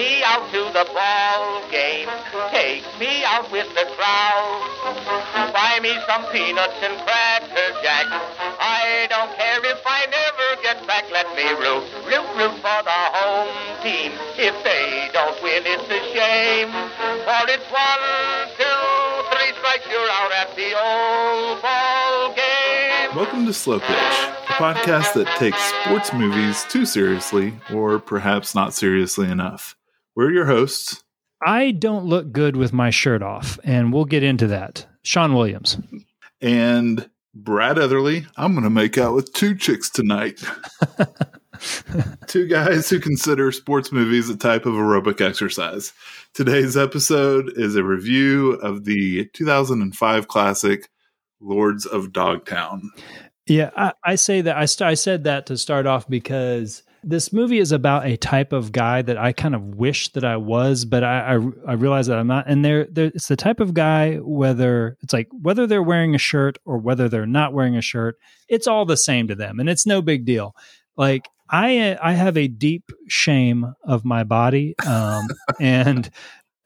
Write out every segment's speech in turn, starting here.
me out to the ball game. Take me out with the crowd. Buy me some peanuts and cracker jack. I don't care if I never get back. Let me root, root, root for the home team. If they don't win, it's a shame. For it's one, two, three strikes, you're out at the old ball game. Welcome to Slow Pitch, a podcast that takes sports movies too seriously, or perhaps not seriously enough. We're your hosts. I don't look good with my shirt off, and we'll get into that. Sean Williams. And Brad Etherly. I'm going to make out with two chicks tonight. two guys who consider sports movies a type of aerobic exercise. Today's episode is a review of the 2005 classic Lords of Dogtown. Yeah, I, I say that I, st- I said that to start off because this movie is about a type of guy that I kind of wish that I was, but I I, I realize that I'm not. And they're, they're it's the type of guy whether it's like whether they're wearing a shirt or whether they're not wearing a shirt, it's all the same to them, and it's no big deal. Like I I have a deep shame of my body, um, and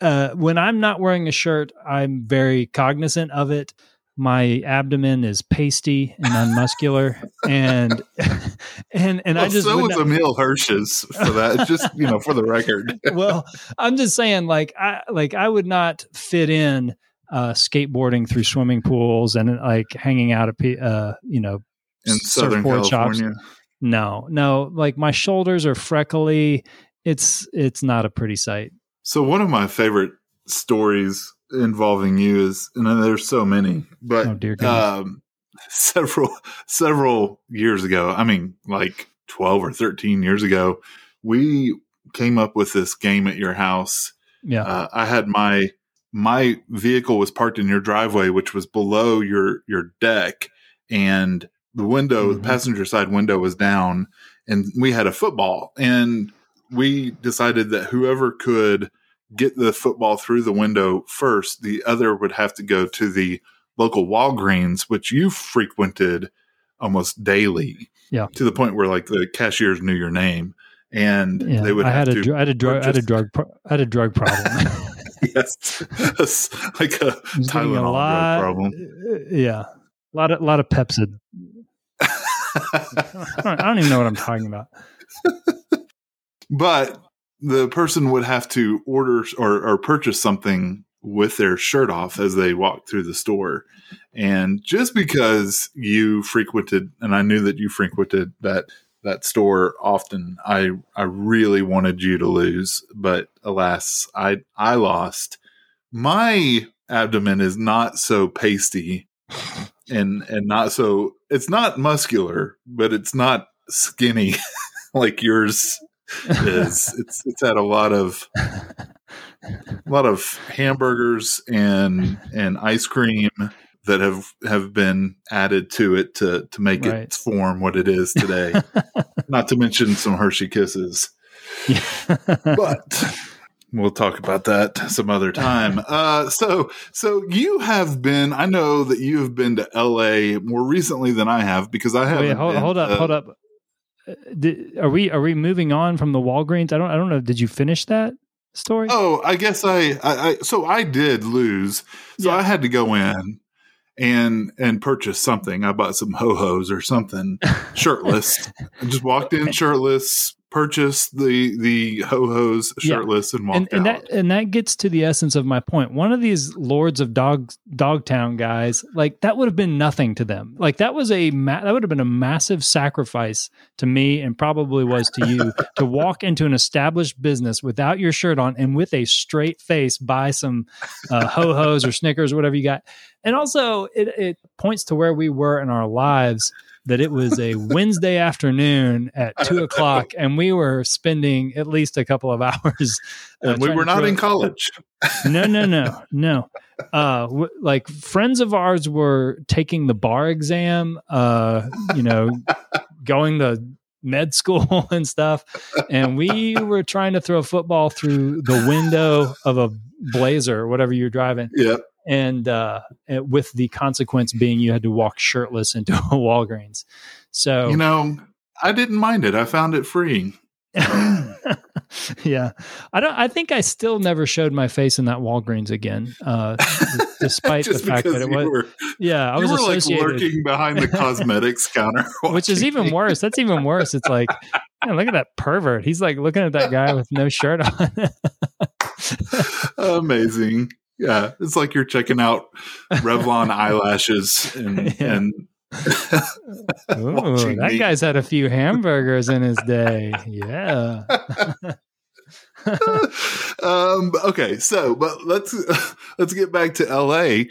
uh, when I'm not wearing a shirt, I'm very cognizant of it my abdomen is pasty and unmuscular and and and well, I just so was not, Emile Hirsch's for that just you know for the record. Well I'm just saying like I like I would not fit in uh skateboarding through swimming pools and like hanging out at uh you know in Southern California? Shops. no no like my shoulders are freckly. It's it's not a pretty sight. So one of my favorite stories involving you is, and there's so many, but oh, dear um, several several years ago, I mean, like twelve or thirteen years ago, we came up with this game at your house. Yeah, uh, I had my my vehicle was parked in your driveway, which was below your your deck, and the window, mm-hmm. the passenger side window, was down, and we had a football, and we decided that whoever could get the football through the window first, the other would have to go to the local Walgreens, which you frequented almost daily. Yeah. To the point where like the cashiers knew your name and yeah, they would I had a, I had a drug I had a drug I had a drug problem. yes. like a Tylenol a lot, drug problem. Uh, yeah. A lot of a lot of Pepcid. I, don't, I don't even know what I'm talking about. but the person would have to order or, or purchase something with their shirt off as they walked through the store. And just because you frequented, and I knew that you frequented that that store often, I I really wanted you to lose, but alas, I I lost. My abdomen is not so pasty and and not so it's not muscular, but it's not skinny like yours is it's it's had a lot of a lot of hamburgers and and ice cream that have have been added to it to to make right. it form what it is today. Not to mention some Hershey kisses. but we'll talk about that some other time. Uh, so so you have been. I know that you have been to L.A. more recently than I have because I have. Wait, hold, hold up, hold up did, are we are we moving on from the Walgreens? I don't I don't know. Did you finish that story? Oh, I guess I I, I so I did lose. So yeah. I had to go in and and purchase something. I bought some ho hos or something shirtless. I just walked in shirtless, purchased the the ho hos shirtless yeah. and walked and, and out. That, and that gets to the essence of my point. One of these lords of dog Dogtown guys, like that would have been nothing to them. Like that was a ma- that would have been a massive sacrifice to me, and probably was to you to walk into an established business without your shirt on and with a straight face buy some uh, ho hos or Snickers or whatever you got. And also, it, it points to where we were in our lives that it was a Wednesday afternoon at two o'clock, and we were spending at least a couple of hours. Uh, and we were not in college. no, no, no, no. Uh, w- like friends of ours were taking the bar exam. Uh, you know, going to med school and stuff, and we were trying to throw a football through the window of a Blazer or whatever you're driving. Yep and uh, with the consequence being you had to walk shirtless into a Walgreens. So you know, I didn't mind it. I found it freeing. yeah, I don't. I think I still never showed my face in that Walgreens again, uh, despite the fact that it was. were, yeah, I was were like lurking behind the cosmetics counter, which is even worse. That's even worse. It's like, man, look at that pervert. He's like looking at that guy with no shirt on. Amazing. Yeah, it's like you're checking out Revlon eyelashes and Yeah. and Ooh, that me. guy's had a few hamburgers in his day. Yeah. um okay, so but let's let's get back to LA.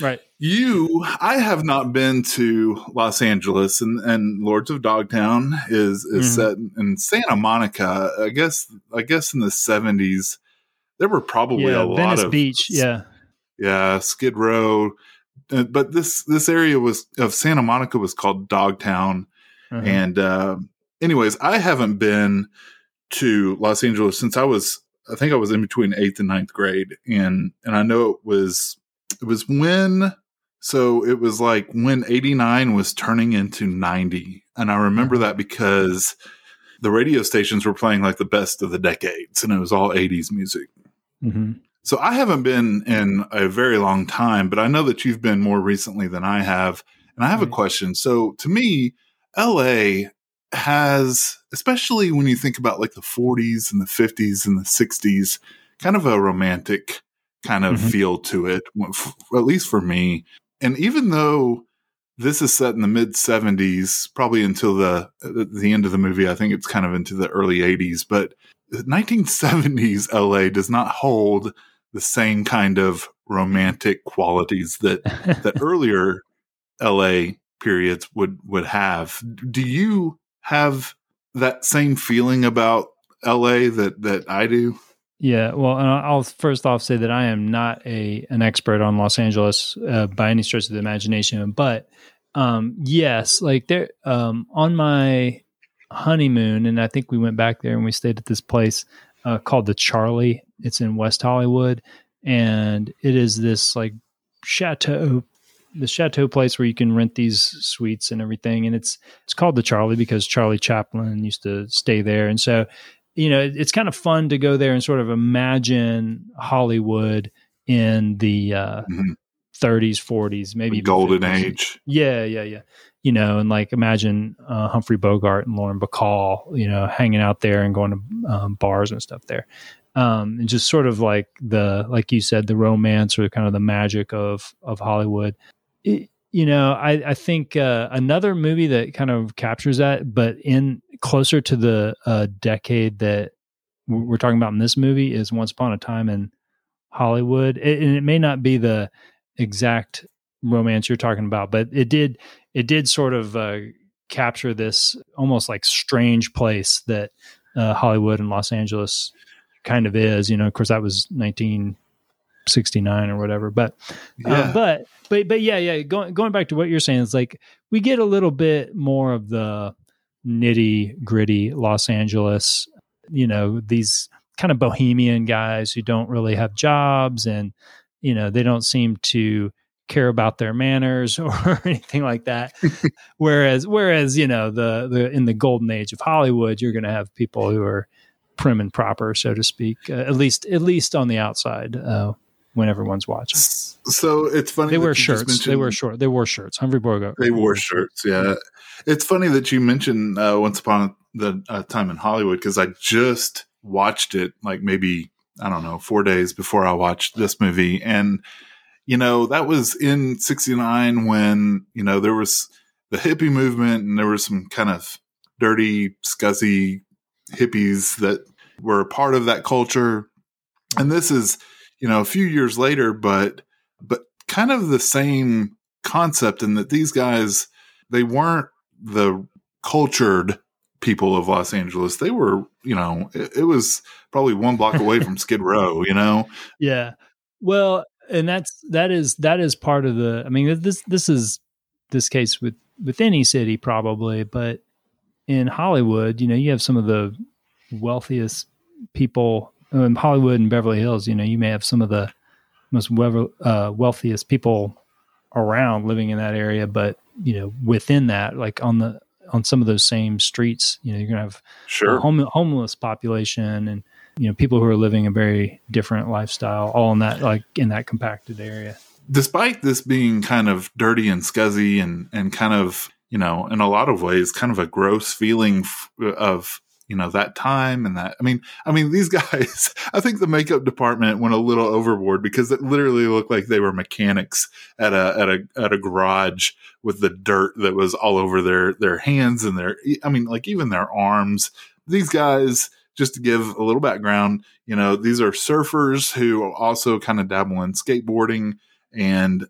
Right. You I have not been to Los Angeles and and Lords of Dogtown is is Mhm. set in Santa Monica. I guess I guess in the 70s there were probably yeah. a lot Venice of Beach. Yeah. yeah, Skid Row. Uh, but this this area was of Santa Monica was called Dogtown, Uh-huh. and uh, anyways, I haven't been to Los Angeles since I was I think I was in between eighth and ninth grade, and and I know it was it was when so it was like when eighty nine was turning into ninety, and I remember that because the radio stations were playing like the best of the decades, and it was all eighties music. Mhm. So I haven't been in a very long time, but I know that you've been more recently than I have. And I have a question. So to me, LA has, especially when you think about like the 40s and the 50s and the 60s, kind of a romantic kind of Mhm. feel to it, at least for me. And even though this is set in the mid 70s, probably until the the end of the movie, I think it's kind of into the early 80s, but 1970s LA does not hold the same kind of romantic qualities that that earlier LA periods would would have. Do you have that same feeling about LA that that I do? Yeah, well, and I'll first off say that I am not a an expert on Los Angeles uh, by any stretch of the imagination, but um, yes, like there um, on my honeymoon, and I think we went back there and we stayed at this place uh, called the Charlie. It's in West Hollywood, and it is this like chateau, the chateau place where you can rent these suites and everything, and it's it's called the Charlie because Charlie Chaplin used to stay there, and so you know, it's kind of fun to go there and sort of imagine Hollywood in the uh, Mhm. 30s, 40s, maybe The golden 50s. age. Yeah, yeah, yeah. You know, and like imagine uh, Humphrey Bogart and Lauren Bacall, you know, hanging out there and going to um, bars and stuff there. Um, and just sort of like the, like you said, the romance or kind of the magic of of Hollywood. It, you know, I, I think uh, another movie that kind of captures that, but in closer to the uh, decade that we're talking about in this movie is Once Upon a Time in Hollywood. It, and it may not be the exact romance you're talking about, but it did it did sort of uh, capture this almost like strange place that uh, Hollywood and Los Angeles kind of is. You know, of course, that was 1969 or whatever, but Yeah. uh, but but but yeah, yeah. Going going back to what you're saying, it's like we get a little bit more of the nitty gritty Los Angeles. You know, these kind of bohemian guys who don't really have jobs, and you know they don't seem to care about their manners or anything like that. whereas whereas you know the the in the golden age of Hollywood, you're going to have people who are prim and proper, so to speak, uh, at least at least on the outside uh, when everyone's watching. so it's funny They that wear shirts. They wear short. They wore shirts. Humphrey Bogart. They wore shirts. Yeah, it's funny that you mentioned uh, Once Upon the uh, Time in Hollywood because I just watched it like maybe I don't know four days before I watched this movie, and you know that was in '69 when you know there was the hippie movement and there was some kind of dirty, scuzzy hippies that were a part of that culture, and this is you know a few years later, but but kind of the same concept in that these guys they weren't the cultured people of Los Angeles. They were, you know, it, it was probably one block away from Skid Row, you know. Yeah. Well, and that's that is that is part of the. I mean, this this is this case with with any city probably, but in Hollywood, you know, you have some of the wealthiest people in Hollywood and Beverly Hills. You know, you may have some of the most wever- uh, wealthiest people around living in that area, but you know, within that, like on the on some of those same streets, you know, you're gonna have a Sure. home, homeless population and you know people who are living a very different lifestyle, all in that like in that compacted area. Despite this being kind of dirty and scuzzy and and kind of you know in a lot of ways kind of a gross feeling of you know that time and that i mean i mean these guys i think the makeup department went a little overboard because it literally looked like they were mechanics at a at a at a garage with the dirt that was all over their their hands and their i mean like even their arms these guys just to give a little background you know these are surfers who also kind of dabble in skateboarding and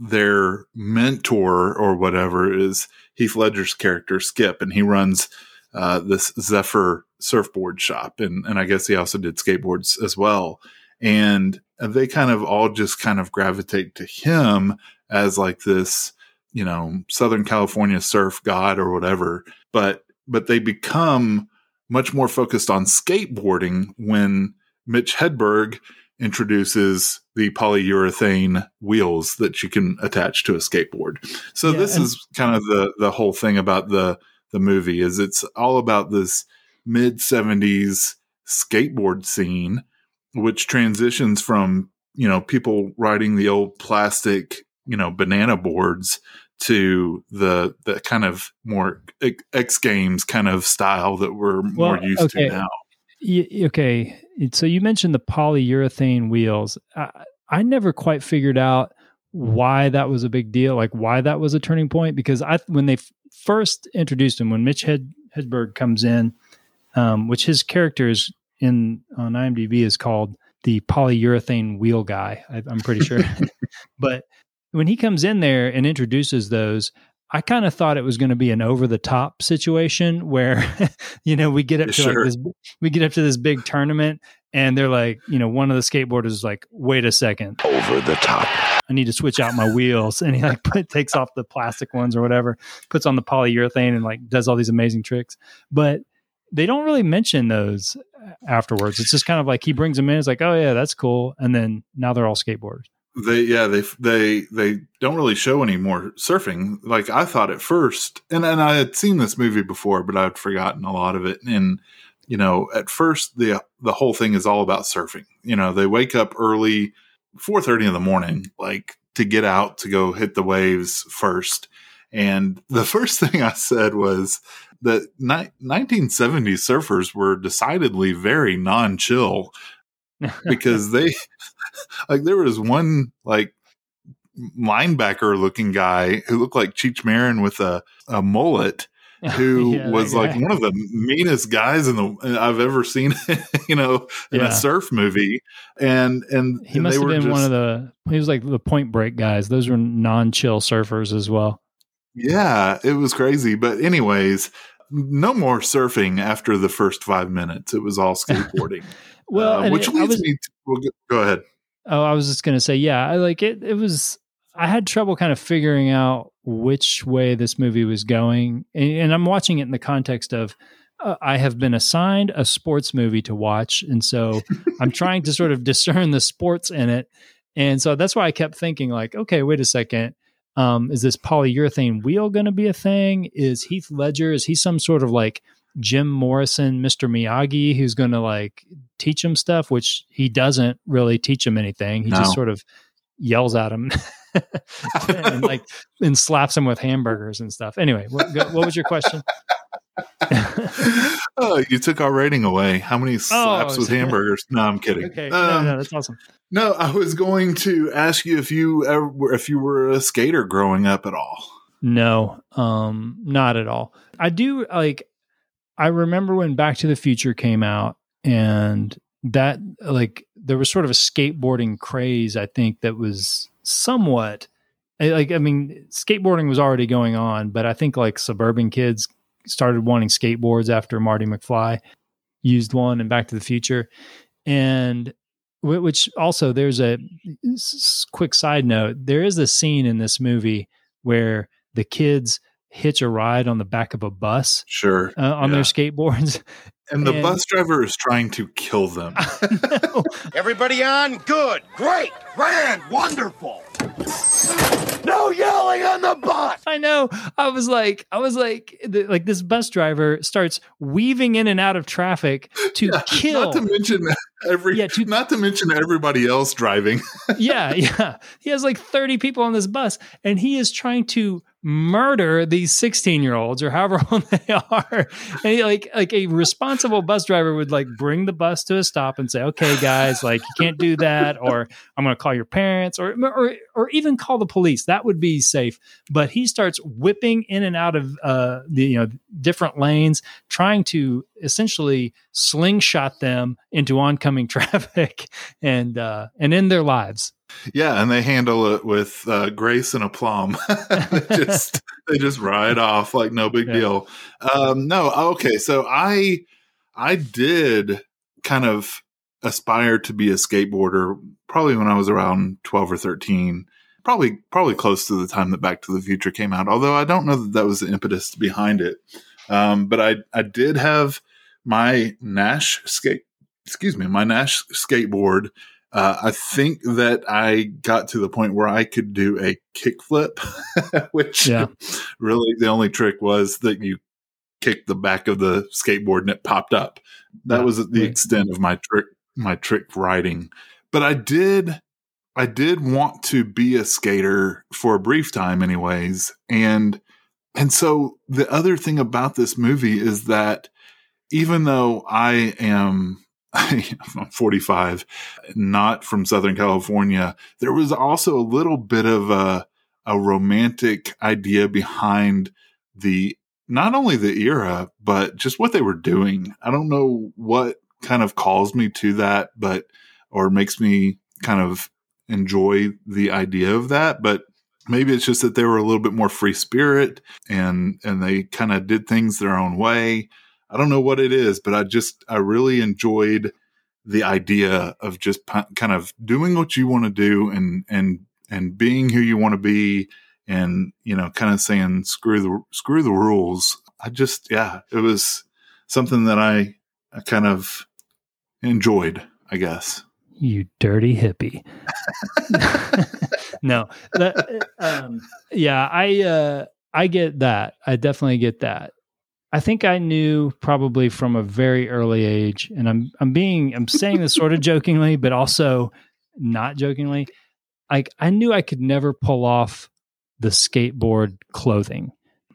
their mentor or whatever is Heath Ledger's character Skip, and he runs uh, this Zephyr surfboard shop, and and I guess he also did skateboards as well. And they kind of all just kind of gravitate to him as like this, you know, Southern California surf god or whatever. But but they become much more focused on skateboarding when Mitch Hedberg introduces the polyurethane wheels that you can attach to a skateboard. So Yeah, this is kind of the the whole thing about the the movie is it's all about this mid 70s skateboard scene which transitions from, you know, people riding the old plastic, you know, banana boards to the the kind of more X- Games kind of style that we're more Well, used okay. to now. Y- okay, so you mentioned the polyurethane wheels. I, I never quite figured out why that was a big deal, like why that was a turning point. Because I, when they f- first introduced him, when Mitch Hed, Hedberg comes in, um, which his character is in on IMDb is called the polyurethane wheel guy. I, I'm pretty sure, but when he comes in there and introduces those. I kind of thought it was going to be an over the top situation where, you know, we get up to Sure. like this, we get up to this big tournament and they're like, you know, one of the skateboarders is like, wait a second, Over the top. I need to switch out my wheels. And he like put, takes off the plastic ones or whatever, puts on the polyurethane and like does all these amazing tricks. But they don't really mention those uh, afterwards. It's just kind of like he brings them in. It's like, oh yeah, that's cool. And then now they're all skateboarders. They yeah they they they don't really show any more surfing. Like I thought at first, and and I had seen this movie before, but I'd forgotten a lot of it. And you know, at first the the whole thing is all about surfing. You know, they wake up early, four thirty in the morning, like to get out to go hit the waves first. And the first thing I said was that ni- 1970s surfers were decidedly very non-chill because they like there was one like linebacker looking guy who looked like Cheech Marin with a, a mullet who Yeah, was like guy. one of the meanest guys in the I've ever seen you know in Yeah. a surf movie and and He and must they have were been one of the, he was like the point break guys. Those were non chill surfers as well. yeah it was crazy but anyways no more surfing after the first five minutes it was all skateboarding Well, Uh, which it- leads was- me to, well, go- go ahead Oh, I was just gonna say, yeah, I like it. It was. I had trouble kind of figuring out which way this movie was going, and, and I'm watching it in the context of uh, I have been assigned a sports movie to watch, and so I'm trying to sort of discern the sports in it, and so that's why I kept thinking, like, okay, wait a second. Um, is this polyurethane wheel going to be a thing? Is Heath Ledger? Is he some sort of like Jim Morrison, Mr. Miyagi, who's going to like teach him stuff, which he doesn't really teach him anything. He No. just sort of yells at him and like and slaps him with hamburgers and stuff. Anyway, what, what was your question? oh, you took our rating away. How many slaps with hamburgers? No, I'm kidding. Okay, no, Um, no, that's awesome. no, I was going to ask you if you ever, were- if you were a skater growing up at all. No, um, not at all. I do like. I remember when Back to the Future came out, and that like there was sort of a skateboarding craze. I think that was somewhat like. I mean, skateboarding was already going on, but I think like suburban kids started wanting skateboards after Marty McFly used one in Back to the Future, and which also there's a quick side note. There is a scene in this movie where the kids hitch a ride on the back of a bus Sure. uh, on Yeah. their skateboards. And the and- bus driver is trying to kill them. Everybody on? Good. Great. Grand. Wonderful. No yelling on the bus! I know. I was like, I was like, the, like this bus driver starts weaving in and out of traffic to Yeah, kill. Not to mention every. Yeah, to- not to mention everybody else driving. yeah, yeah. He has like 30 people on this bus and he is trying to murder these 16 year olds or however old they are. And he like like a responsible bus driver would like bring the bus to a stop and say, okay, guys, like you can't do that, or I'm gonna call your parents, or or or even call the police. That would be safe. But he starts whipping in and out of uh the you know different lanes, trying to essentially slingshot them into oncoming traffic and uh and end their lives. Yeah, and they handle it with uh, grace and aplomb. they just they just ride off like no big Yeah. deal. Um, no, okay, so I I did kind of aspire to be a skateboarder probably when I was around twelve or thirteen. Probably probably close to the time that Back to the Future came out. Although I don't know that that was the impetus behind it. Um, but I I did have my Nash skate excuse me my Nash skateboard uh, I think that I got to the point where I could do a kickflip, which Yeah. really the only trick was that you kicked the back of the skateboard and it popped up. That Yeah, was the right. extent of my trick, my trick riding. But I did, I did want to be a skater for a brief time, anyways. And and so the other thing about this movie is that even though I am I'm 45, not from Southern California, there was also a little bit of a, a romantic idea behind the not only the era, but just what they were doing. I don't know what kind of calls me to that, but or makes me kind of enjoy the idea of that. But maybe it's just that they were a little bit more free spirit and and they kind of did things their own way. I don't know what it is, but I just I really enjoyed the idea of just p- kind of doing what you want to do and and and being who you want to be and you know kind of saying screw the screw the rules. I just yeah, it was something that I I kind of enjoyed, I guess. You dirty hippie. no, that, um, yeah, I uh, I get that. I definitely get that. I think I knew probably from a very early age, and I'm I'm being I'm saying this sort of jokingly, but also not jokingly. Like I knew I could never pull off the skateboard clothing.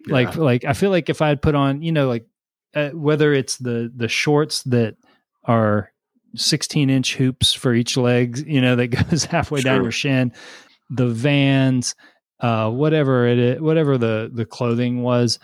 Like Yeah. like I feel like if I had put on, you know, like uh, whether it's the the shorts that are 16 inch hoops for each leg, you know, that goes halfway down your shin, the vans, uh, whatever it is, whatever the the clothing was,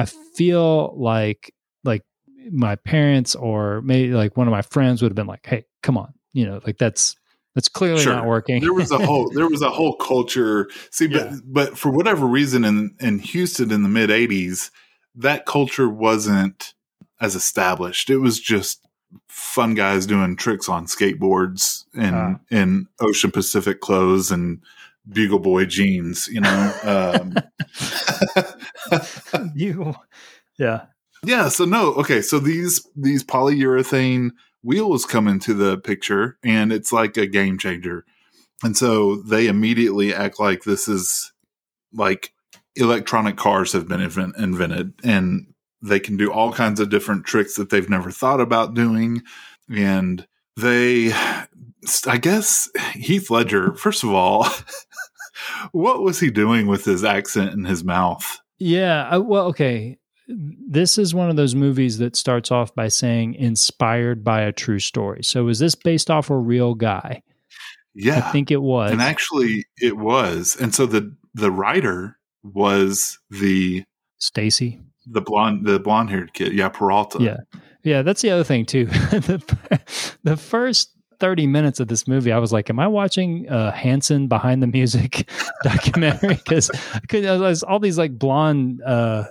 I feel like like my parents or maybe like one of my friends would have been like, "Hey, come on," you know, like that's that's clearly Sure. not working. there was a whole there was a whole culture see Yeah. but but for whatever reason in in houston in the mid 80s that culture wasn't as established it was just fun guys doing tricks on skateboards and Ah. in ocean pacific clothes and bugle boy jeans you know um you, yeah, Yeah, so no, okay, so these these polyurethane wheels come into the picture and it's like a game changer. And so they immediately act like this is like electronic cars have been invent- invented and they can do all kinds of different tricks that they've never thought about doing and they I guess Heath Ledger first of all what was he doing with his accent in his mouth? yeah. I, well, okay. This is one of those movies that starts off by saying inspired by a true story. So, is this based off a real guy? Yeah. I think it was. and actually it was and so the the writer was the Stacy. the blonde the blonde haired kid yeah peralta Yeah. Yeah, that's the other thing too. the, the first 30 minutes of this movie, I was like, am I watching uh Hanson behind the music documentary? Because all these like blonde uh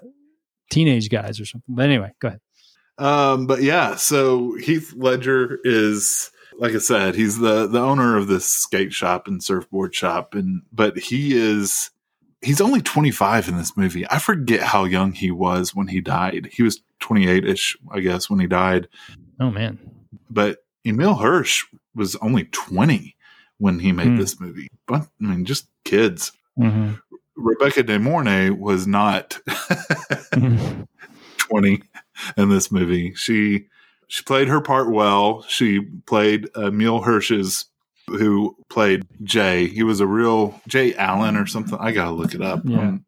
teenage guys or something. But anyway, go ahead. um but yeah so heath ledger is like i said he's the the owner of this skate shop and surfboard shop and but he is he's only 25 in this movie i forget how young he was when he died he was 28ish i guess when he died Oh man. but Emile Hirsch was only 20 when he made Hmm. this movie. But I mean, just kids. hmm Rebecca De Mornay was not Mhm. 20 in this movie. She she played her part well. She played Emile Hirsch's who played Jay. He was a real Jay Allen or something. I gotta look it up. Yeah. Um,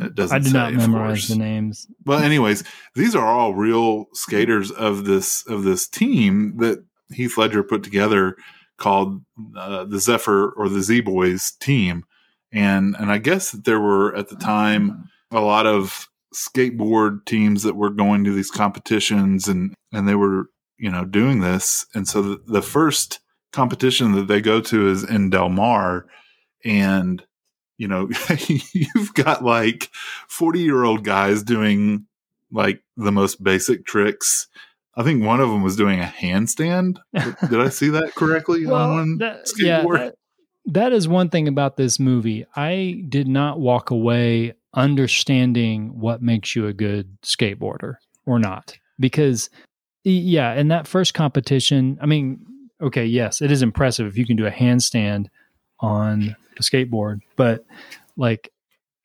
it doesn't. I did say, not memorize the names. But anyways, these are all real skaters of this of this team that Heath Ledger put together called uh, the Zephyr or the Z Boys team. And and I guess that there were at the time a lot of skateboard teams that were going to these competitions and and they were you know doing this. And so the, the first competition that they go to is in Del Mar. And you know you've got like 40 year old guys doing like the most basic tricks I think one of them was doing a handstand. Did I see that correctly on one that, yeah, skateboard? that, that is one thing about this movie. I did not walk away understanding what makes you a good skateboarder or not. Because, yeah, in that first competition, I mean, okay, yes, it is impressive if you can do a handstand on a skateboard, but like,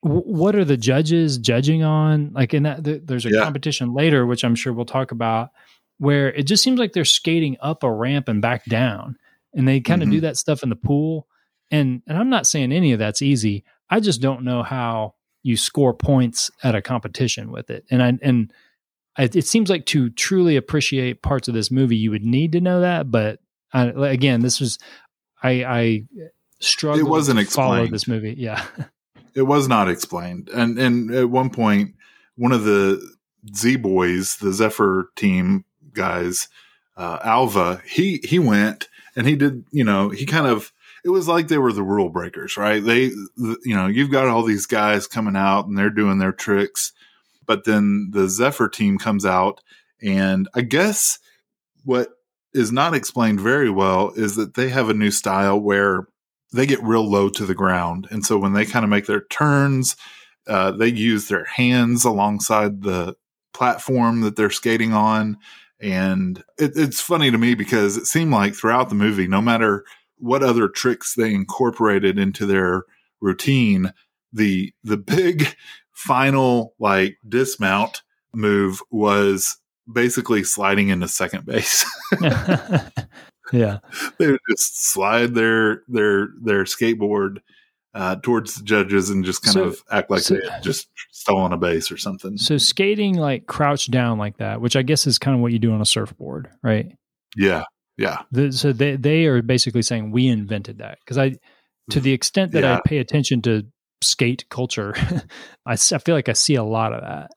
w- what are the judges judging on? Like, in that, th- there's a Yeah. competition later, which I'm sure we'll talk about, where it just seems like they're skating up a ramp and back down and they kind of Mhm. do that stuff in the pool and and I'm not saying any of that's easy I just don't know how you score points at a competition with it and I and it, it seems like to truly appreciate parts of this movie you would need to know that but I, again this was I I struggled wasn't to follow explained. this movie yeah It was not explained. And and at one point, one of the Z boys, the Zephyr team guys, uh, Alva, he he went and he did. You know, he kind of. It was like they were the rule breakers, right? They, th- you know, you've got all these guys coming out and they're doing their tricks, but then the Zephyr team comes out, and I guess what is not explained very well is that they have a new style where they get real low to the ground. And so when they kind of make their turns, uh, they use their hands alongside the platform that they're skating on. And it, it's funny to me because it seemed like throughout the movie, no matter what other tricks they incorporated into their routine, the the big final like dismount move was basically sliding into second base. yeah they would just slide their their their skateboard uh, towards the judges and just kind So- of act like so- they just stolen a base or something. so skating like crouched down like that which I guess is kind of what you do on a surfboard right Yeah, yeah, The, so they they are basically saying we invented that because I, to the extent that I pay attention to skate culture, I, I feel like I see a lot of that.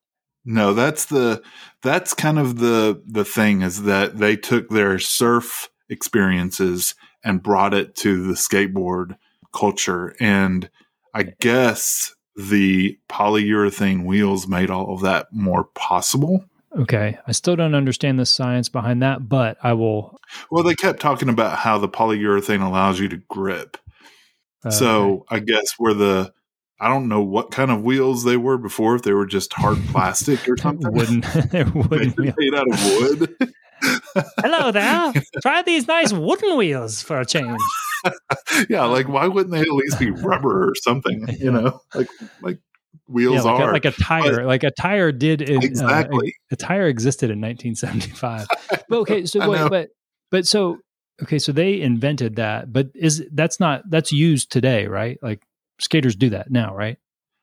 no, that's the that's kind of the the thing is that they took their surf experiences and brought it to the skateboard culture, and I guess the polyurethane wheels made all of that more possible. Okay, I still don't understand the science behind that, but I will. Well, they kept talking about how the polyurethane allows you to grip. Uh, So I guess where the I don't know what kind of wheels they were before, if they were just hard plastic or something. wooden, they're wooden made out of wood. Hello there. Try these nice wooden wheels for a change. yeah, like why wouldn't they at least be rubber or something? Yeah. You know, like like wheels Yeah, like, a, are like a tire. like a tire did. In, uh, exactly. a tire existed in 1975. But okay, so wait, but but so okay, so they invented that, but is that's not that's used today, right? Like skaters do that now, right?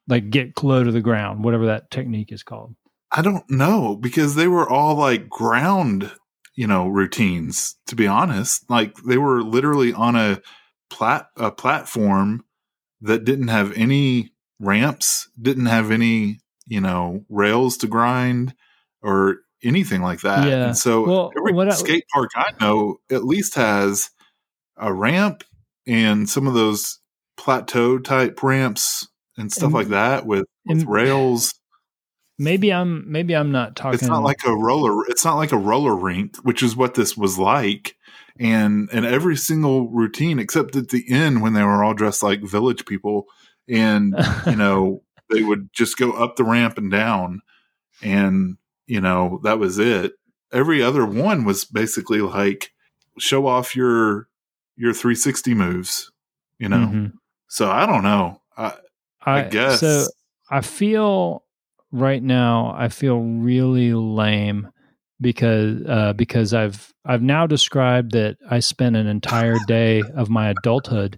Like get low to the ground, whatever that technique is called. I don't know because they were all like ground, you know, routines. To be honest, like they were literally on a plat a platform that didn't have any ramps, didn't have any, you know, rails to grind or anything like that. Yeah. And so Well, every what I- skate park I know at least has a ramp and some of those plateau type ramps and stuff And- like that with, with and- rails. Maybe I'm maybe I'm not talking. It's not like a roller. It's not like a roller rink, which is what this was like. And and every single routine, except at the end when they were all dressed like village people, and you know they would just go up the ramp and down, and you know that was it. Every other one was basically like show off your your 360 moves, you know. Mhm. So I don't know. I, I guess. so. I feel right now. I feel really lame because uh, because I've I've now described that I spent an entire day of my adulthood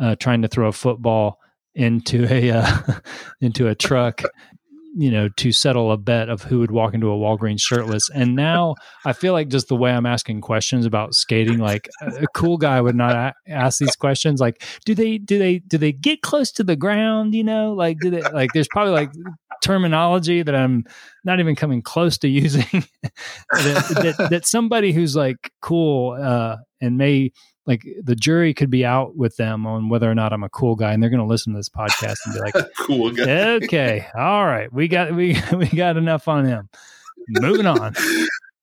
uh, trying to throw a football into a uh, into a truck, you know, to settle a bet of who would walk into a Walgreens shirtless. And now I feel like just the way I'm asking questions about skating, like a cool guy would not a- ask these questions. Like, do they do they do they get close to the ground? You know, like do they like? There's probably like terminology that I'm not even coming close to using. that, that, that somebody who's like cool uh, and may like the jury could be out with them on whether or not I'm a cool guy, and they're going to listen to this podcast and be like, cool guy. okay, all right, we got we we got enough on him. Moving on.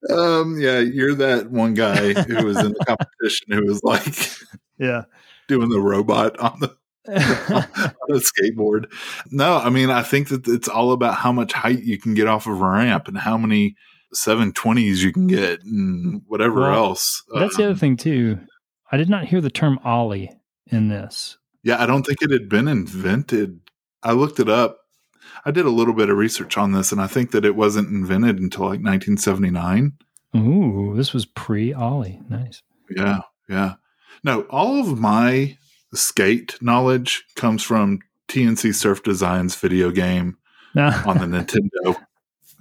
Um, yeah, you're that one guy who was in the competition who was like Yeah. doing the robot on the, on the skateboard. No, I mean, I think that it's all about how much height you can get off of a ramp and how many 720s you can get and whatever Well, else. That's the Um, other thing too. I did not hear the term ollie in this. Yeah, I don't think it had been invented. I looked it up. I did a little bit of research on this, and I think that it wasn't invented until like 1979. Ooh, this was pre ollie. Nice. Yeah, yeah. No, all of my skate knowledge comes from T&C Surf Designs video game on the Nintendo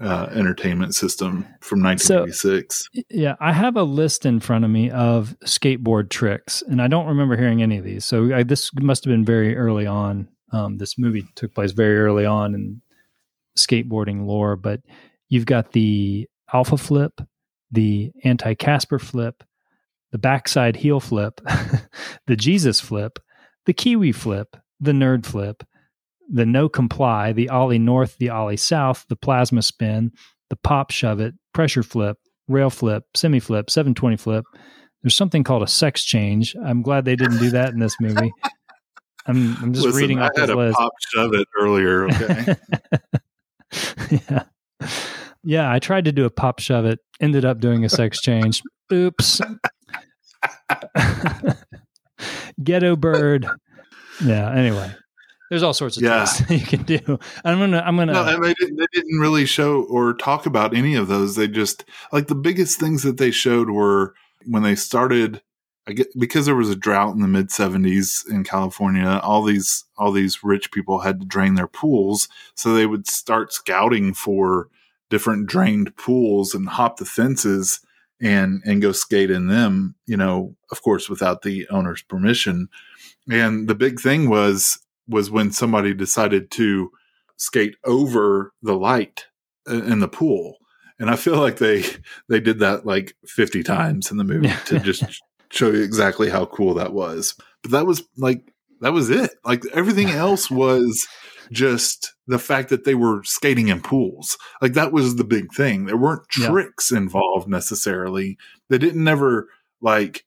uh, Entertainment System from 1986. Yeah, I have a list in front of me of skateboard tricks, and I don't remember hearing any of these. So I, this must have been very early on. Um, this movie took place very early on in skateboarding lore, but you've got the alpha flip, the anti Casper flip, the backside heel flip, the Jesus flip, the Kiwi flip, the nerd flip, the no comply, the ollie north, the ollie south, the plasma spin, the pop shove it, pressure flip, rail flip, semi flip, 720 flip. There's something called a sex change. I'm glad they didn't do that in this movie. I'm, I'm just Listen, reading I off had this a list. pop shove it earlier. Okay. yeah. Yeah, I tried to do a pop shove it, ended up doing a sex change. Oops. Ghetto bird. Yeah, anyway. There's all sorts of Yeah. you can do. I'm gonna I'm gonna no, and they didn't, they didn't really show or talk about any of those. They just like the biggest things that they showed were when they started. I get because there was a drought in the mid '70s in California. All these all these rich people had to drain their pools, so they would start scouting for different drained pools and hop the fences and and go skate in them. You know, of course, without the owner's permission. And the big thing was was when somebody decided to skate over the light uh, in the pool. And I feel like they they did that like 50 times in the movie to just show you exactly how cool that was. But that was like that was it. Like everything else was just the fact that they were skating in pools. Like that was the big thing. There weren't Yeah. tricks involved necessarily. They didn't ever like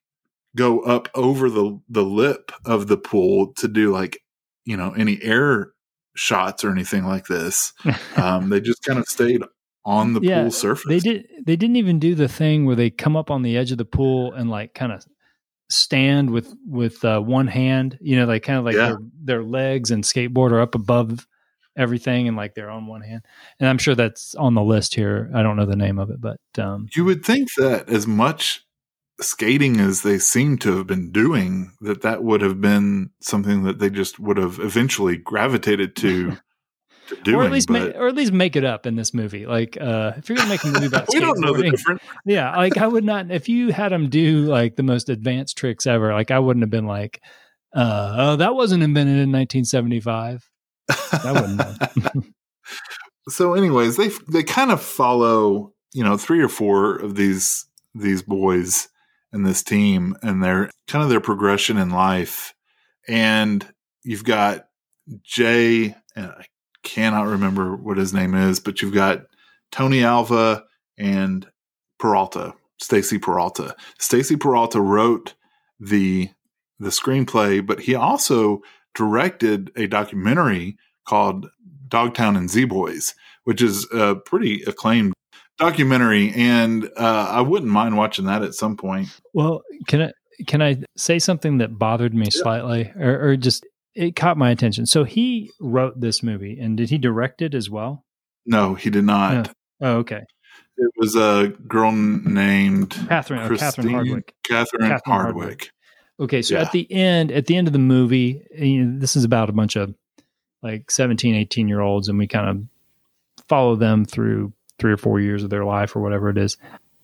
go up over the the lip of the pool to do like you know any air shots or anything like this. Um, they just kind of stayed on the Yeah, pool surface. they did they didn't even do the thing where they come up on the edge of the pool and like kind of stand with with uh, one hand you know like kind of like Yeah. their, their legs and skateboard are up above everything and like they're on one hand and i'm sure that's on the list here i don't know the name of it but um You would think that as much skating as they seem to have been doing, that that would have been something that they just would have eventually gravitated to, to doing. or at least but ma- or at least make it up in this movie like uh if you're gonna make a movie about we don't know the difference. yeah like i would not if you had them do like the most advanced tricks ever like i wouldn't have been like uh oh that wasn't invented in 1975 i wouldn't so, anyways, they they kind of follow you know three or four of these these boys in this team and their kind of their progression in life, and you've got Jay. And I cannot remember what his name is, but you've got Tony Alva and Peralta, Stacy Peralta. Stacy Peralta wrote the the screenplay, but he also directed a documentary called Dogtown and Z Boys, which is a pretty acclaimed documentary, and uh, I wouldn't mind watching that at some point. Well, can I can I say something that bothered me slightly, or, or just it caught my attention? So he wrote this movie, and did he direct it as well? No, he did not. No. Oh, okay. It was a girl named Catherine, Catherine Hardwicke. Catherine, Catherine Hardwicke. Hardwicke. Okay, so Yeah. at the end, at the end of the movie, you know, this is about a bunch of like 17, 18 year olds, and we kind of follow them through three or four years of their life or whatever it is.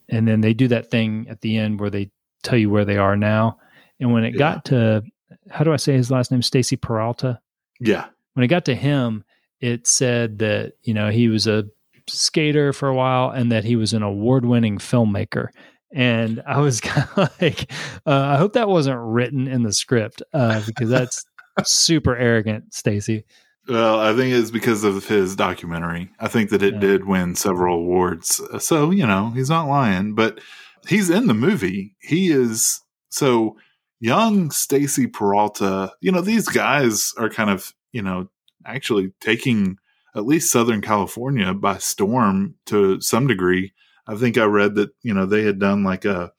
And then they do that thing at the end where they tell you where they are now. And when it Yeah. got to, how do I say his last name? Stacy Peralta. Yeah. When it got to him, it said that, you know, he was a skater for a while and that he was an award winning filmmaker. And I was kind of like, uh, I hope that wasn't written in the script uh, because that's super arrogant, Stacy. Well, I think it's because of his documentary. I think that it Yeah. did win several awards. So, you know, he's not lying, but he's in the movie. He is so young Stacy Peralta. You know, these guys are kind of, you know, actually taking at least Southern California by storm to some degree. I think I read that, you know, they had done like a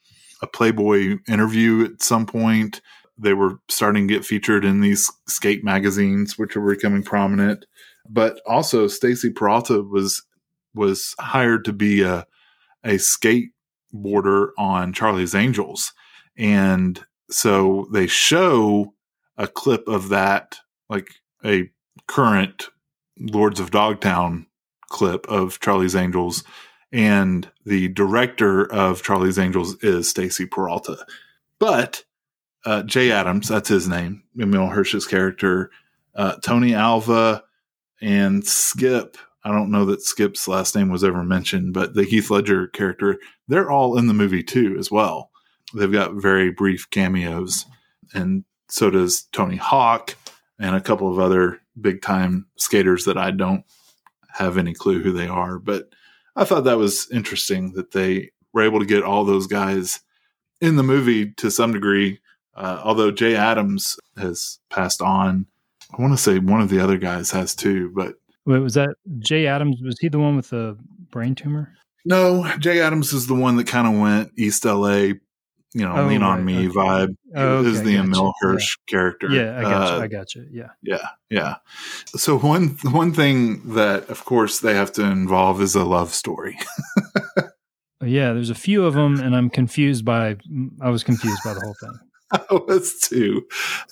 a Playboy interview at some point they were starting to get featured in these skate magazines, which were becoming prominent. But also, Stacy Peralta was was hired to be a a skateboarder on Charlie's Angels, and so they show a clip of that, like a current Lords of Dogtown clip of Charlie's Angels, and the director of Charlie's Angels is Stacy Peralta, but uh, Jay Adams, that's his name, Emile Hirsch's character, uh, Tony Alva, and Skip. I don't know that Skip's last name was ever mentioned, but the Heath Ledger character, they're all in the movie too, as well. They've got very brief cameos, and so does Tony Hawk and a couple of other big time skaters that I don't have any clue who they are. But I thought that was interesting that they were able to get all those guys in the movie to some degree uh, although Jay Adams has passed on, I want to say one of the other guys has too, but Wait, was that Jay Adams? Was he the one with the brain tumor? no, Jay Adams is the one that kind of went East LA, you know, Oh, lean on me okay. vibe. Oh, is the. Emile Hirsch character. Yeah, I got Uh, you. I got you. Yeah. Yeah, yeah. So one one thing that, of course, they have to involve is a love story. Yeah, there's a few of them, and I'm confused by. I was confused by the whole thing. I was too.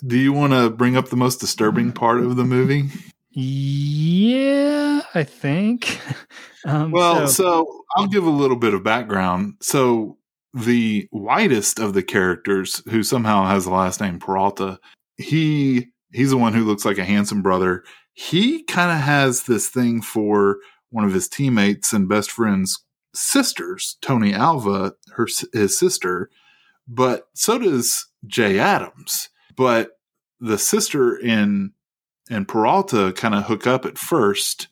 Do you want to bring up the most disturbing part of the movie? Yeah, I think. Um, Well, so- so, I'll give a little bit of background. So the whitest of the characters, who somehow has the last name Peralta, he he's the one who looks like a handsome brother. He kind of has this thing for one of his teammates and best friend's sisters, Tony Alva, her his sister, but so does Jay Adams. But the sister in and Peralta kind of hook up at first,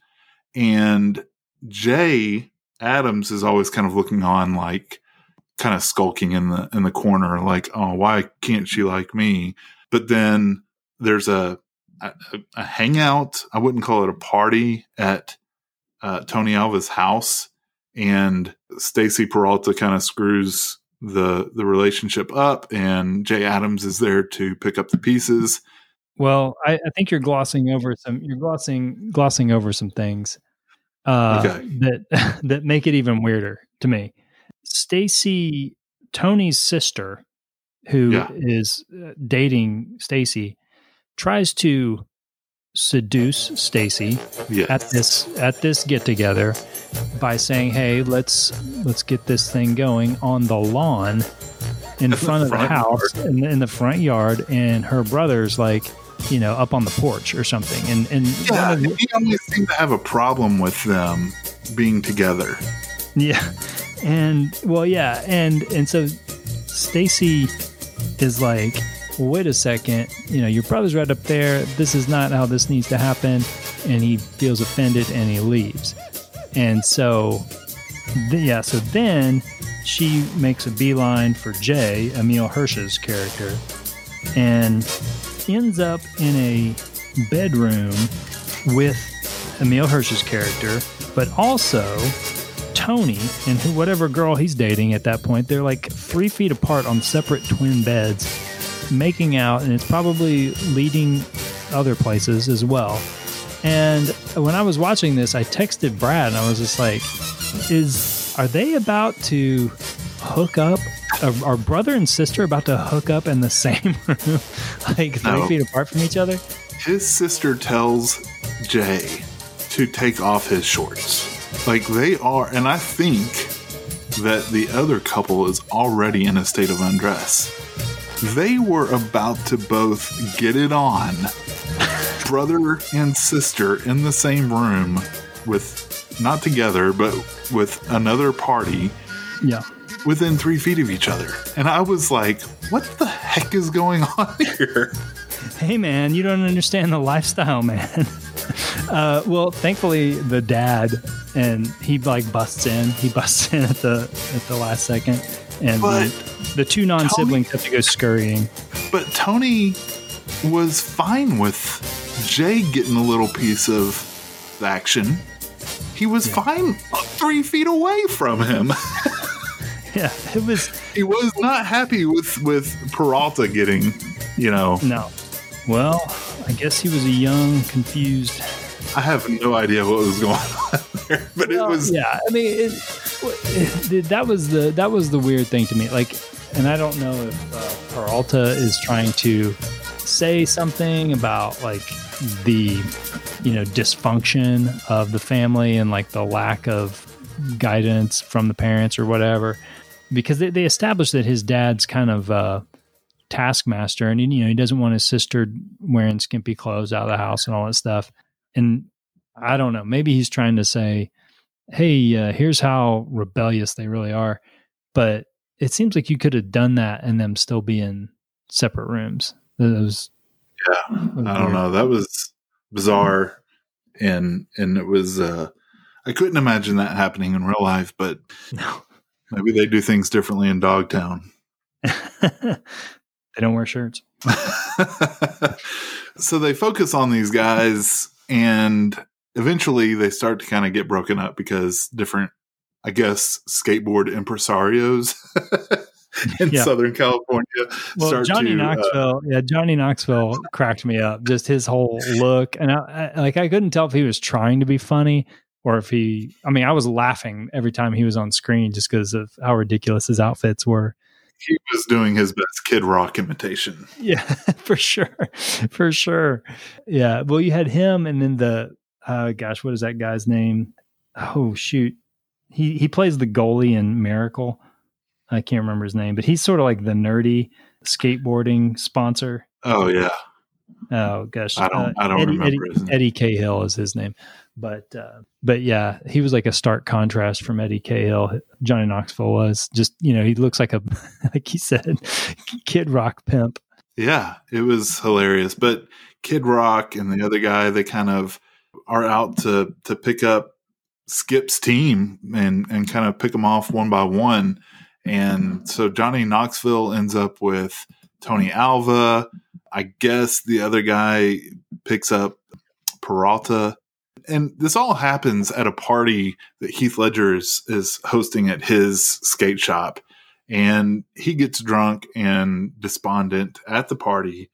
and Jay Adams is always kind of looking on, like kind of skulking in the in the corner, like, oh, why can't she like me? But then there's a a, a hangout. I wouldn't call it a party at uh, Tony Alva's house, and Stacy Peralta kind of screws the the relationship up, and Jay Adams is there to pick up the pieces. well, I, I think you're glossing over some. You're glossing glossing over some things uh, Okay. that that make it even weirder to me. Stacy, Tony's sister, who is Yeah. uh, dating Stacy, tries to seduce Stacy Yeah, at this at this get together by saying, "Hey, let's let's get this thing going on the lawn in front of the house in, the- in the front yard." And her brother's like, you know, up on the porch or something. And and yeah. the- He always seemed to have a problem with them being together. yeah, and well, yeah, and and so Stacy is like, wait a second, you know, your brother's right up there. This is not how this needs to happen. And he feels offended and he leaves. And so, yeah, so then she makes a beeline for Jay, Emile Hirsch's character, and ends up in a bedroom with Emile Hirsch's character, but also Tony and whatever girl he's dating at that point. They're like three feet apart on separate twin beds, making out, and it's probably leading other places as well. And when I was watching this, I texted Brad and I was just like, "Is are they about to hook up? Are, are brother and sister about to hook up in the same room, like three No. feet apart from each other?" His sister tells Jay to take off his shorts. Like they are, and I think that the other couple is already in a state of undress. They were about to both get it on, brother and sister in the same room with not together, but with another party Yeah. within three feet of each other. And I was like, what the heck is going on here? Hey man, you don't understand the lifestyle, man. Uh, well, thankfully the dad and he like busts in. He busts in at the at the last second, and But the, the two non siblings have to go scurrying. But Tony was fine with Jay getting a little piece of action. He was fine three feet away from him. Yeah, it was he was not happy with with Peralta getting, you know. no. Well, I guess he was a young, confused. I have no idea what was going on there, but it was yeah. I mean, it, that was the that was the weird thing to me. Like, and I don't know if uh, Peralta is trying to say something about like the you know dysfunction of the family and like the lack of guidance from the parents or whatever because they, they established that his dad's kind of uh taskmaster and you know he doesn't want his sister wearing skimpy clothes out of the house and all that stuff and i don't know maybe he's trying to say hey uh, here's how rebellious they really are. But it seems like you could have done that and them still be in separate rooms. It was yeah, I don't know. That was bizarre and and it was uh I couldn't imagine that happening in real life, but no maybe they do things differently in Dogtown. they don't wear shirts. So they focus on these guys and eventually they start to kind of get broken up because different i guess skateboard impresarios in Yeah. southern california Well, start Johnny to, uh, Knoxville, yeah, Johnny Knoxville cracked me up. Just his whole look, and I, I, like I couldn't tell if he was trying to be funny or if he. I mean, I was laughing every time he was on screen just because of how ridiculous his outfits were. he was doing his best kid rock imitation Yeah, for sure, for sure. Yeah. Well, you had him, and then the uh, gosh, what is that guy's name? Oh shoot, he he plays the goalie in Miracle. I can't remember his name, but he's sort of like the nerdy skateboarding sponsor. oh yeah Oh gosh, I don't- I don't Eddie, remember Eddie, his name. Eddie Cahill is his name, but uh, but yeah, he was like a stark contrast from Eddie Cahill. Johnny Knoxville was just you know he looks like a like he said kid rock pimp. yeah it was hilarious but kid rock and the other guy they kind of are out to to pick up skip's team and and kind of pick them off one by one. And mm-hmm. so johnny knoxville ends up with tony alva. I guess the other guy picks up peralta. And this all happens at a party that heath ledger is, is hosting at his skate shop. And he gets drunk and despondent at the party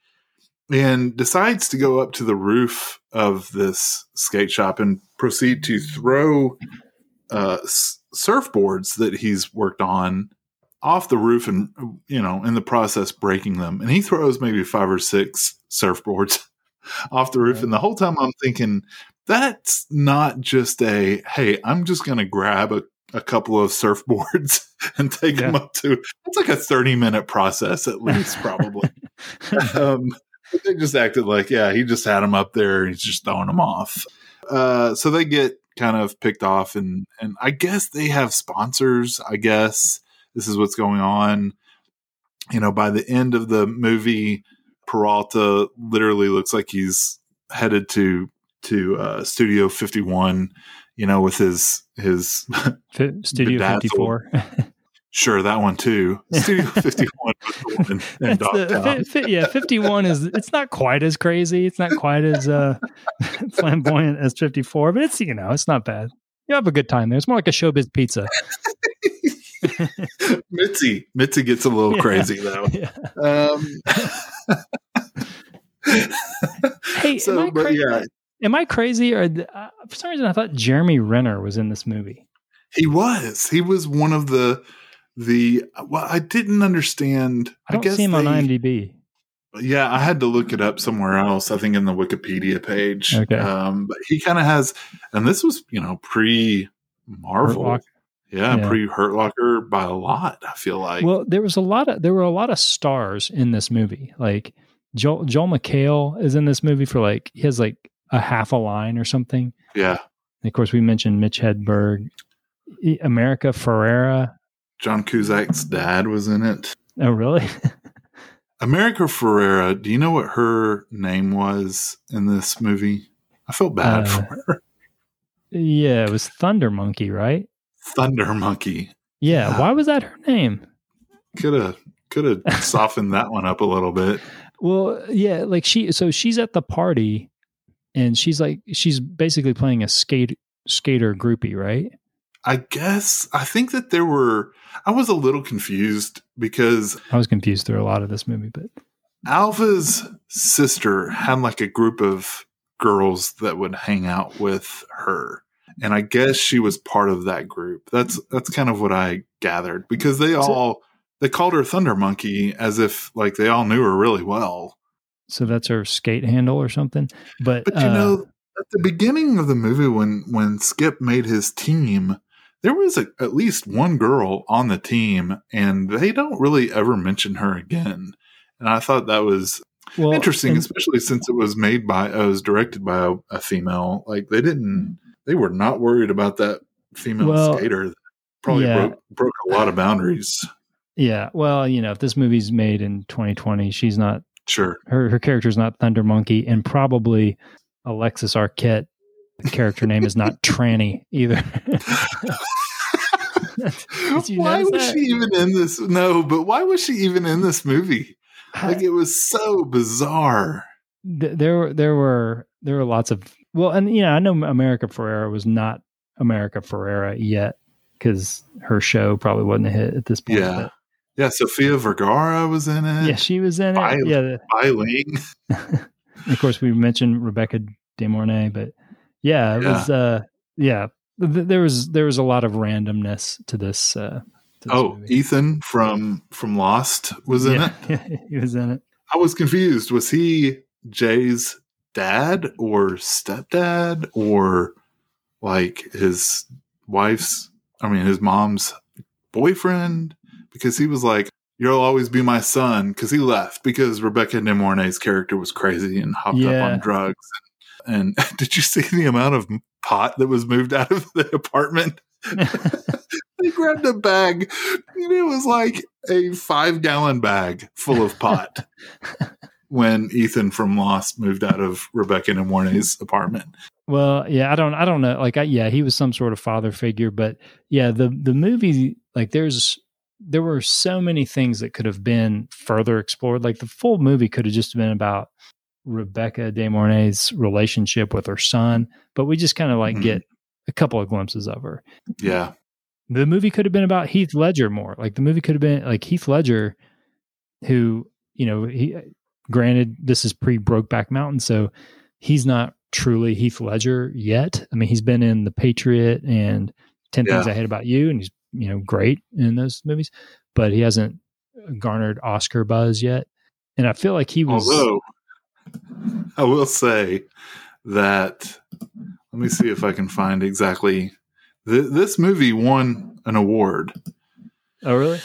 and decides to go up to the roof of this skate shop and proceed to throw uh, s- surfboards that he's worked on off the roof and you know in the process breaking them. And he throws maybe five or six surfboards off the roof. And the whole time i'm thinking that's not just a hey i'm just going to grab a, a couple of surfboards and take them up to it's like a 30 minute process at least probably. Um, they just acted like, yeah, he just had him up there he's just throwing them off. Uh, so they get kind of picked off, and and I guess they have sponsors. I guess this is what's going on. You know, by the end of the movie, Peralta literally looks like he's headed to to uh, Studio Fifty One. You know, with his his Studio Fifty Four. sure that one too. Studio Fifty One was the one in, in Dogtown. fi- fi- yeah, fifty one is it's not quite as crazy. It's not quite as uh, flamboyant as fifty four, but it's you know it's not bad. You have a good time there. It's more like a showbiz pizza. Mitzi, Mitzi gets a little Yeah. crazy though. Yeah. Um, Hey, so, am I but crazy? yeah, Am I crazy or uh, for some reason I thought Jeremy Renner was in this movie? he was. He was one of the the. Well, I didn't understand. I don't guess see him on they- IMDb. Yeah, I had to look it up somewhere else. I think in the Wikipedia page. Okay. Um, but he kind of has, and this was you know pre Marvel. Yeah, Yeah. pre Hurt Locker by a lot. I feel like. Well, there was a lot of there were a lot of stars in this movie. Like Joel Joel McHale is in this movie for like he has like a half a line or something. yeah, And of course, we mentioned Mitch Hedberg, America Ferrera. John Cusack's dad was in it. Oh, really? America Ferrera. Do you know what her name was in this movie? I felt bad Uh, for her. yeah, it was Thunder Monkey, right? Thunder Monkey. Yeah. Yeah. Why was that her name? Could have could have softened that one up a little bit. Well, yeah, like she so she's at the party and she's like she's basically playing a skate skater groupie, right? I guess I think that there were. I was a little confused because I was confused through a lot of this movie, but Alva's sister had like a group of girls that would hang out with her. And I guess she was part of that group. That's that's kind of what I gathered because they all they called her Thunder Monkey as if like they all knew her really well. so that's her skate handle or something. But, But you uh, know, at the beginning of the movie when when Skip made his team, there was a, at least one girl on the team and they don't really ever mention her again. And I thought that was well, interesting, and- especially since it was made by, uh, it was directed by a, a female. Like they didn't, they were not worried about that female Well, skater. Probably yeah. broke broke a lot of boundaries. Yeah, well, you know, if this movie's made in 2020, she's not Sure. her her character's not Thunder Monkey, and probably Alexis Arquette the character name is not Tranny either. Why was that? she even in this? No, but why was she even in this movie? Like it was so bizarre. Th- there were there were there were lots of well, and you know, I know America Ferrera was not America Ferrera yet because her show probably wasn't a hit at this point. Yeah. Yeah, Sofia Vergara was in it. yeah, she was in it. Yeah, the- of course we mentioned Rebecca De Mornay, but yeah, it Yeah. was uh yeah, th- there was there was a lot of randomness to this uh to this Oh, movie. Ethan from from Lost was in it. yeah, he was in it. I was confused. Was he Jay's dad or stepdad or like his wife's I mean his mom's boyfriend? Because he was like, You'll always be my son because he left because Rebecca De Mornay's character was crazy and hopped Yeah. up on drugs. And did you see the amount of pot that was moved out of the apartment? they grabbed a bag and it was like a five gallon bag full of pot when Ethan from Lost moved out of Rebecca De Mornay's apartment. Well, yeah, I don't, I don't know. Like, I, yeah, he was some sort of father figure, but yeah, the the movie, like, there's there were so many things that could have been further explored. Like, the full movie could have just been about Rebecca De Mornay's relationship with her son, but we just kind of like Mhm. get a couple of glimpses of her. Yeah. The movie could have been about Heath Ledger more. Like, the movie could have been like Heath Ledger, who you know, he granted this is pre Brokeback Mountain, so he's not truly Heath Ledger yet. I mean, he's been in The Patriot and Ten Things I Hate About You, and he's you know great in those movies, but he hasn't garnered Oscar buzz yet. And I feel like he was. Although I will say that let me see if I can find exactly th- this movie won an award. oh, really?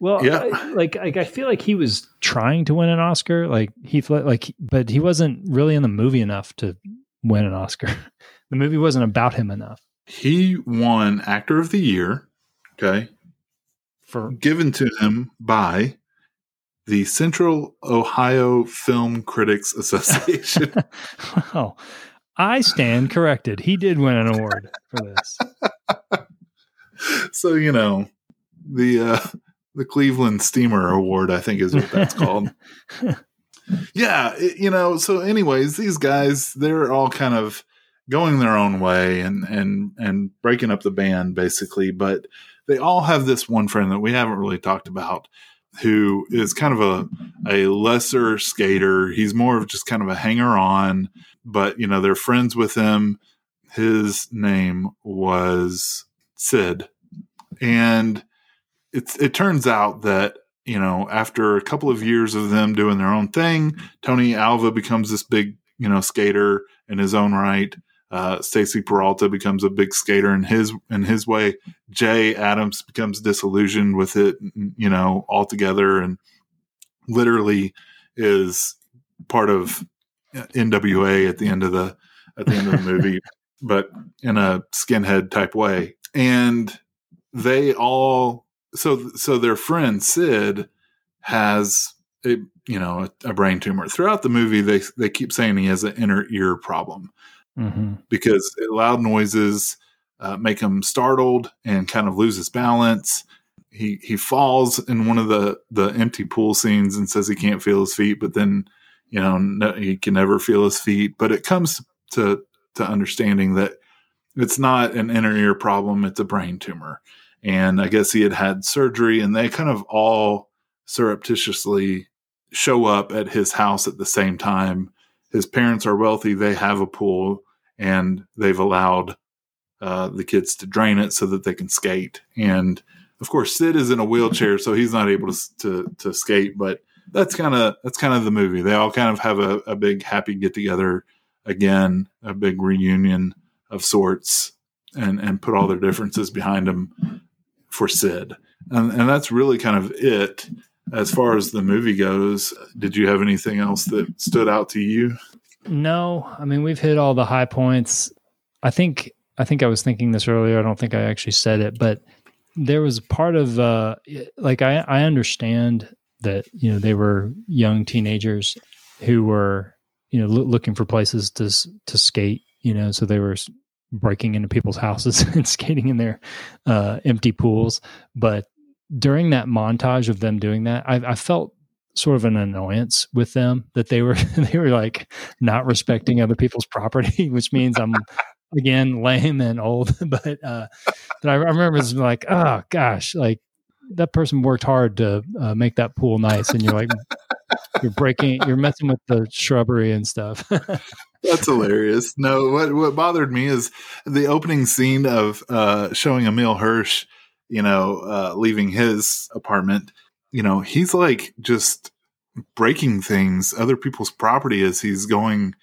Well, Yeah. I- like, like I feel like he was trying to win an Oscar, like he like, but he wasn't really in the movie enough to win an Oscar. the movie wasn't about him enough He won Actor of the Year, okay, for given to him by the Central Ohio Film Critics Association. well, I stand corrected. He did win an award for this. so you know the uh the cleveland steamer award i think is what that's called yeah it- you know so anyways these guys they're all kind of going their own way and and and breaking up the band basically but they all have this one friend that we haven't really talked about who is kind of a a lesser skater. He's more of just kind of a hanger on, but you know, they're friends with him. His name was Sid. And it's it turns out that you know after a couple of years of them doing their own thing, Tony Alva becomes this big you know skater in his own right. Uh, Stacy Peralta becomes a big skater in his in his way. Jay Adams becomes disillusioned with it, you know, altogether, and literally is part of NWA at the end of the at the end of the movie, but in a skinhead type way. And they all so so their friend Sid has a you know a, a brain tumor. Throughout the movie, they they keep saying he has an inner ear problem mm-hmm. because loud noises uh, make him startled and kind of lose his balance. He he falls in one of the the empty pool scenes and says he can't feel his feet, but then you know no, he can never feel his feet. But it comes to to understanding that it's not an inner ear problem; it's a brain tumor. And I guess he had had surgery, and they kind of all surreptitiously show up at his house at the same time his parents are wealthy. They have a pool and they've allowed uh, the kids to drain it so that they can skate. And of course, Sid is in a wheelchair, so he's not able to to, to skate. But that's kind of that's kind of the movie. They all kind of have a, a big happy get together again, a big reunion of sorts, and and put all their differences behind them for Sid. And, and that's really kind of it as far as the movie goes, did you have anything else that stood out to you? No, I mean we've hit all the high points. I think I think I was thinking this earlier. I don't think I actually said it, but there was part of uh like I I understand that you know they were young teenagers who were you know lo- looking for places to to skate, you know, so they were breaking into people's houses and skating in their uh, empty pools. But during that montage of them doing that, I, I felt sort of an annoyance with them that they were they were like not respecting other people's property, which means I'm again lame and old. But uh, but I remember it's like, oh gosh, like that person worked hard to uh, make that pool nice, and you're like, you're breaking, you're messing with the shrubbery and stuff. That's hilarious. No, what what bothered me is the opening scene of uh, showing Emile Hirsch you know, uh, leaving his apartment, you know, he's like just breaking things, other people's property as he's going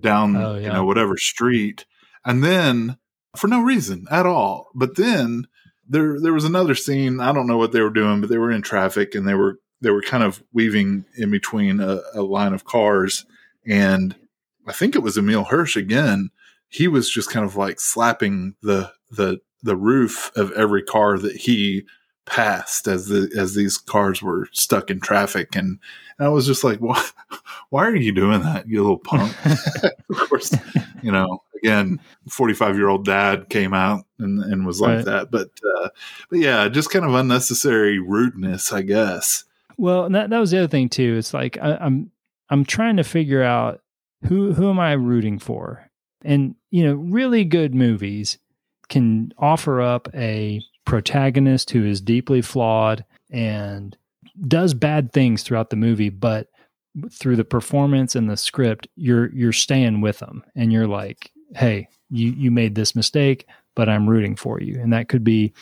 down, oh, yeah. you know, whatever street. And then for no reason at all. But then there there was another scene. I don't know what they were doing, but they were in traffic and they were they were kind of weaving in between a, a line of cars. And I think it was Emile Hirsch again. He was just kind of like slapping the the the roof of every car that he passed as the as these cars were stuck in traffic. And, and I was just like why why are you doing that you little punk? Of course you know again 45 year old dad came out and, and was like right. that. But uh, but yeah just kind of unnecessary rudeness I guess. Well that that was the other thing too. It's like I, I'm I'm trying to figure out who who am I rooting for? And you know really good movies can offer up a protagonist who is deeply flawed and does bad things throughout the movie, but through the performance and the script, you're you're staying with them. And you're like, hey, you you made this mistake, but I'm rooting for you. And that could be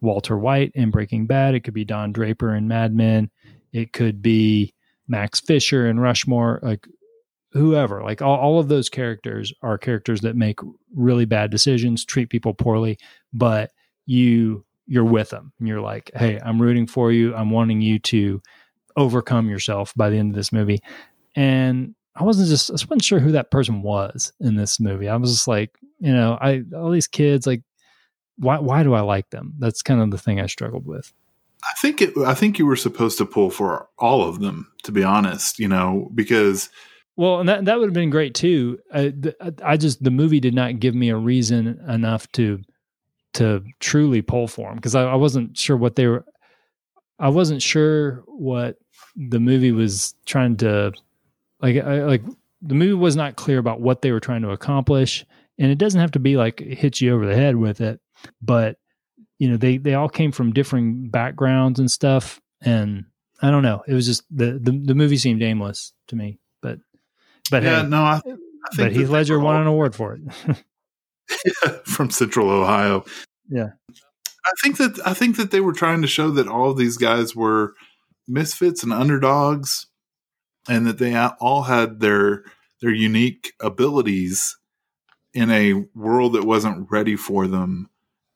Walter White in Breaking Bad, it could be Don Draper in Mad Men, it could be Max Fisher in Rushmore, like whoever like all, all of those characters are characters that make really bad decisions treat people poorly but you you're with them. And you're like hey i'm rooting for you. I'm wanting you to overcome yourself by the end of this movie. And i wasn't just i wasn't sure who that person was in this movie. I was just like you know i all these kids like why why do i like them? That's kind of the thing i struggled with. I think it i think you were supposed to pull for all of them to be honest you know because well, and that that would have been great too. I, I just the movie did not give me a reason enough to to truly pull for them because I, I wasn't sure what they were. I wasn't sure what the movie was trying to like. I, like the movie was not clear about what they were trying to accomplish, and it doesn't have to be like hit you over the head with it, but you know they they all came from different backgrounds and stuff, and I don't know. It was just the the, the movie seemed aimless to me, but but yeah, hey, no, I, I think but Heath Ledger won all- an award for it. from Central Ohio. Yeah. I think that I think that they were trying to show that all of these guys were misfits and underdogs, and that they all had their their unique abilities in a world that wasn't ready for them,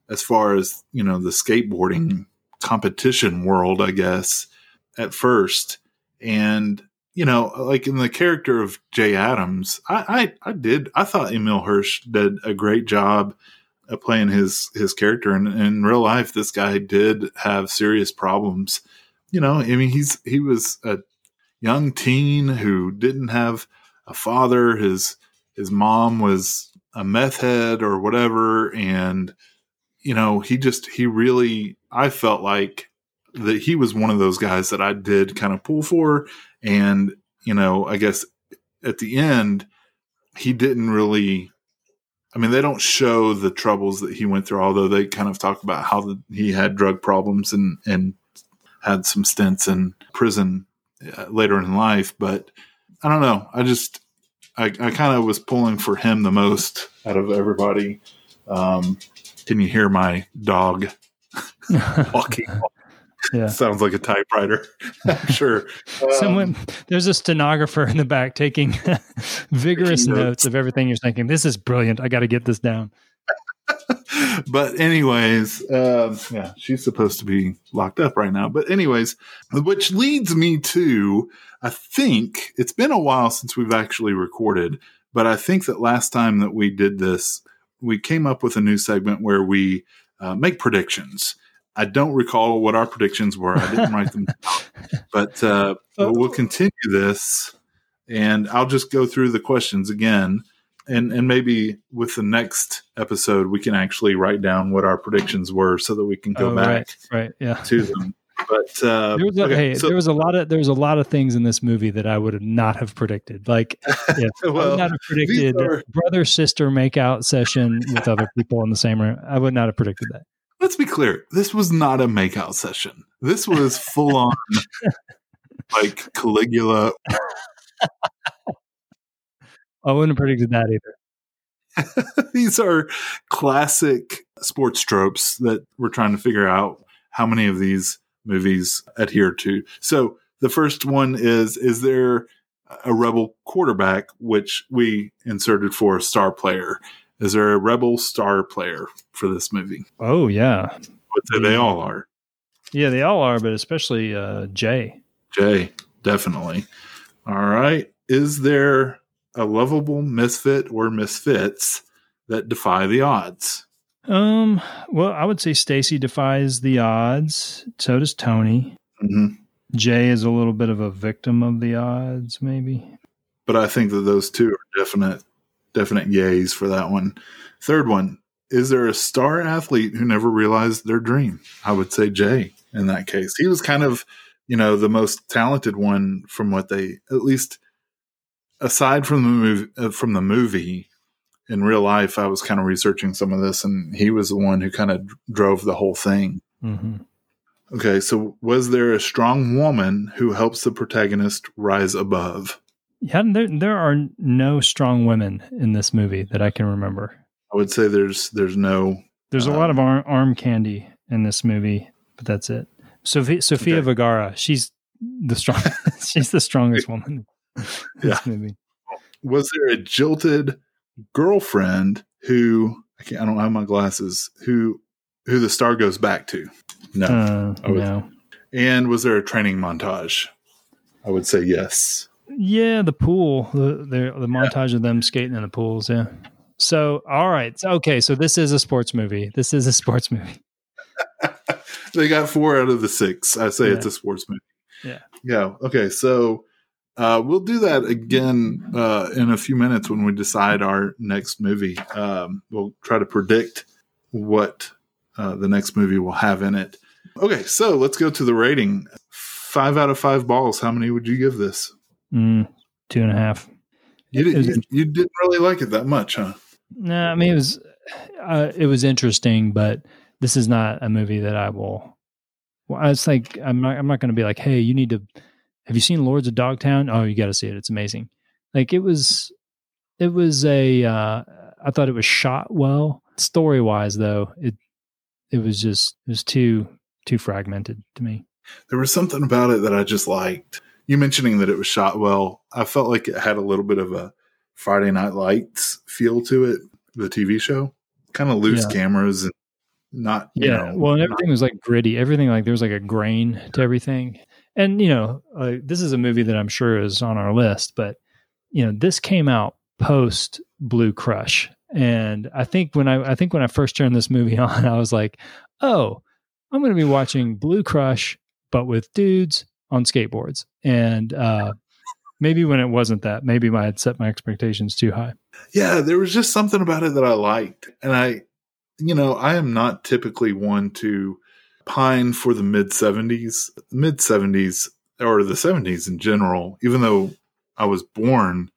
as far as you know the skateboarding competition world, I guess at first, and you know, like in the character of Jay Adams, I, I, I did, I thought Emile Hirsch did a great job playing his, his character. And in real life, this guy did have serious problems. You know, I mean, he's, he was a young teen who didn't have a father. His, his mom was a meth head or whatever. And, you know, he just, he really, I felt like that he was one of those guys that I did kind of pull for and, you know, I guess at the end, he didn't really. I mean, they don't show the troubles that he went through, although they kind of talk about how the, he had drug problems and, and had some stints in prison uh, later in life. But I don't know. I just, I, I kind of was pulling for him the most out of everybody. Um, can you hear my dog walking? Yeah. Sounds like a typewriter. Sure. Um, Someone, there's a stenographer in the back taking vigorous notes. notes. of everything you're thinking. This is brilliant. I got to get this down. but anyways, um, yeah, she's supposed to be locked up right now. But anyways, which leads me to I think it's been a while since we've actually recorded, but I think that last time that we did this, we came up with a new segment where we uh, make predictions. I don't recall what our predictions were. I didn't write them down, but uh, but we'll continue this, and I'll just go through the questions again and and maybe with the next episode we can actually write down what our predictions were so that we can go Oh, back right, right, yeah. to them. But uh, There was, a, okay, hey, so- there was a lot of there was a lot of things in this movie that I would not have predicted. Like, yeah, I would not have predicted are- brother sister makeout session with other people in the same room. I would not have predicted that. Let's be clear: this was not a makeout session. This was full on, like Caligula. I wouldn't have predicted that either. These are classic sports tropes that we're trying to figure out how many of these movies adhere to. So the first one is: Is there a rebel quarterback, which we inserted for a star player? Is there a rebel star player for this movie? Oh yeah, they all are. yeah, they all are, but especially uh, Jay. Jay, definitely. All right. Is there a lovable misfit or misfits that defy the odds? Um, well, I would say Stacy defies the odds. So does Tony. hmm Jay is a little bit of a victim of the odds, maybe. But I think that those two are definite, definite yays for that one. Third one. Is there a star athlete who never realized their dream? I would say Jay in that case. He was kind of, you know, the most talented one from what they, at least aside from the movie, uh, from the movie, in real life, I was kind of researching some of this, and he was the one who kind of drove the whole thing. hmm Okay, so was there a strong woman who helps the protagonist rise above? Yeah, there there are no strong women in this movie that I can remember. I would say there's there's no. There's a Um, lot of arm, arm candy in this movie, but that's it. Sofia, Sofia Okay. Vergara, she's the strong. she's the strongest woman. in Yeah. this movie. Was there a jilted girlfriend who I can't? I don't have my glasses. Who who the star goes back to? No. Uh, no. and was there a training montage? I would say yes. Yeah, the pool, the the, the montage of them skating in the pools. Yeah. So, all right. So, okay. So this is a sports movie. This is a sports movie. they got four out of the six. I say Yeah. it's a sports movie. Yeah. Yeah. Okay. So uh, we'll do that again uh, in a few minutes when we decide our next movie. Um, we'll try to predict what uh, the next movie will have in it. Okay. So let's go to the rating. Five out of five balls. How many would you give this? Mm, two and a half. You, did, was- you, you didn't really like it that much, huh? No, I mean it was uh, it was interesting, but this is not a movie that I will. Well, it's like I'm not. I'm not going to be like, hey, you need to. Have you seen Lords of Dogtown? Oh, you got to see it. It's amazing. Like it was. It was a. Uh, I thought it was shot well. Story wise, though, it it was just it was too too fragmented to me. There was something about it that I just liked. You mentioning that it was shot well, I felt like it had a little bit of a Friday Night Lights feel to it, the TV show. Kind of loose Yeah. cameras and not, you Yeah, know, well, and everything was like gritty. Everything like there was like a grain to everything. And you know, uh, this is a movie that I'm sure is on our list, but you know, this came out post Blue Crush, and I think when I I think when I first turned this movie on, I was like, oh, I'm going to be watching Blue Crush, but with dudes on skateboards, and uh, maybe when it wasn't that, maybe I had set my expectations too high. yeah, there was just something about it that I liked. And I, you know, I am not typically one to pine for the mid 70s, mid 70s, or the 70s in general, even though I was born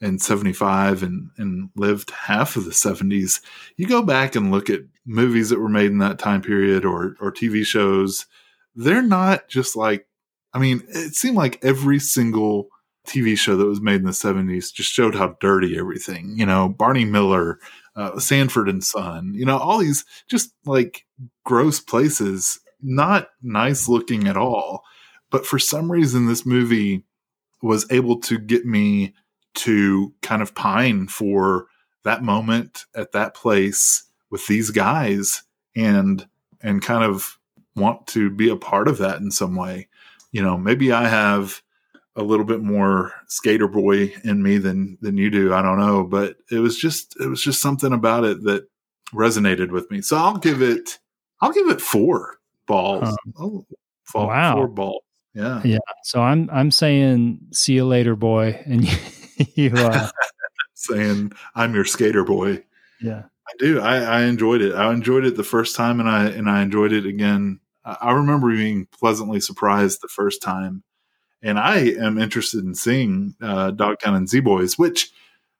in 75 and, and lived half of the 70s. You go back and look at movies that were made in that time period or, or TV shows, they're not just like, I mean, it seemed like every single TV show that was made in the 70s just showed how dirty everything, you know, Barney Miller, uh, Sanford and Son, you know, all these just like gross places, not nice looking at all. But for some reason, this movie was able to get me to kind of pine for that moment at that place with these guys and and kind of want to be a part of that in some way. You know, maybe I have a little bit more skater boy in me than than you do. I don't know, but it was just it was just something about it that resonated with me. So I'll give it I'll give it four balls. Huh. Oh, four, Wow. four balls. Yeah. Yeah. So I'm I'm saying see you later, boy, and you, you uh, Saying I'm your skater boy. yeah. I do. I, I enjoyed it. I enjoyed it the first time, and I and I enjoyed it again. I, remember being pleasantly surprised the first time, and I am interested in seeing uh, Dogtown and Z Boys. Which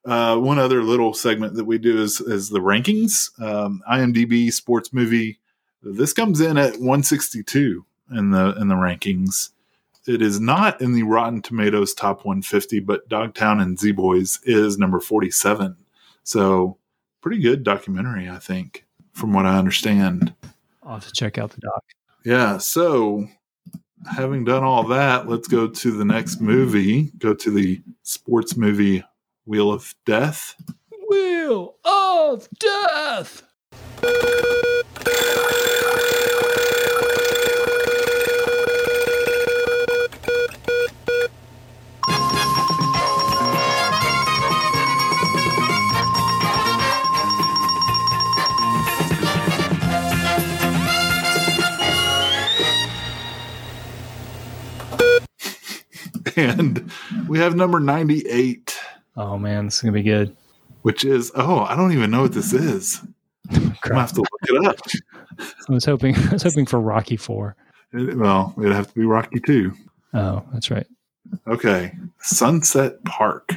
uh, one other little segment that we do is is the rankings. Um, IMDb sports movie. This comes in at 162 in the in the rankings. It is not in the Rotten Tomatoes top 150, but Dogtown and Z Boys is number 47. So pretty good documentary, I think, from what I understand. I'll have to check out the doc. Yeah. So, having done all that, let's go to the next movie. Go to the sports movie Wheel of Death. Wheel of Death. And we have number 98, Oh man, this is gonna be good. which is, oh, I don't even know what this is. I'm going to have to look it up. I was hoping I was hoping for Rocky Four. It- well, it'd have to be Rocky 2. Oh, that's right. Okay. Sunset Park.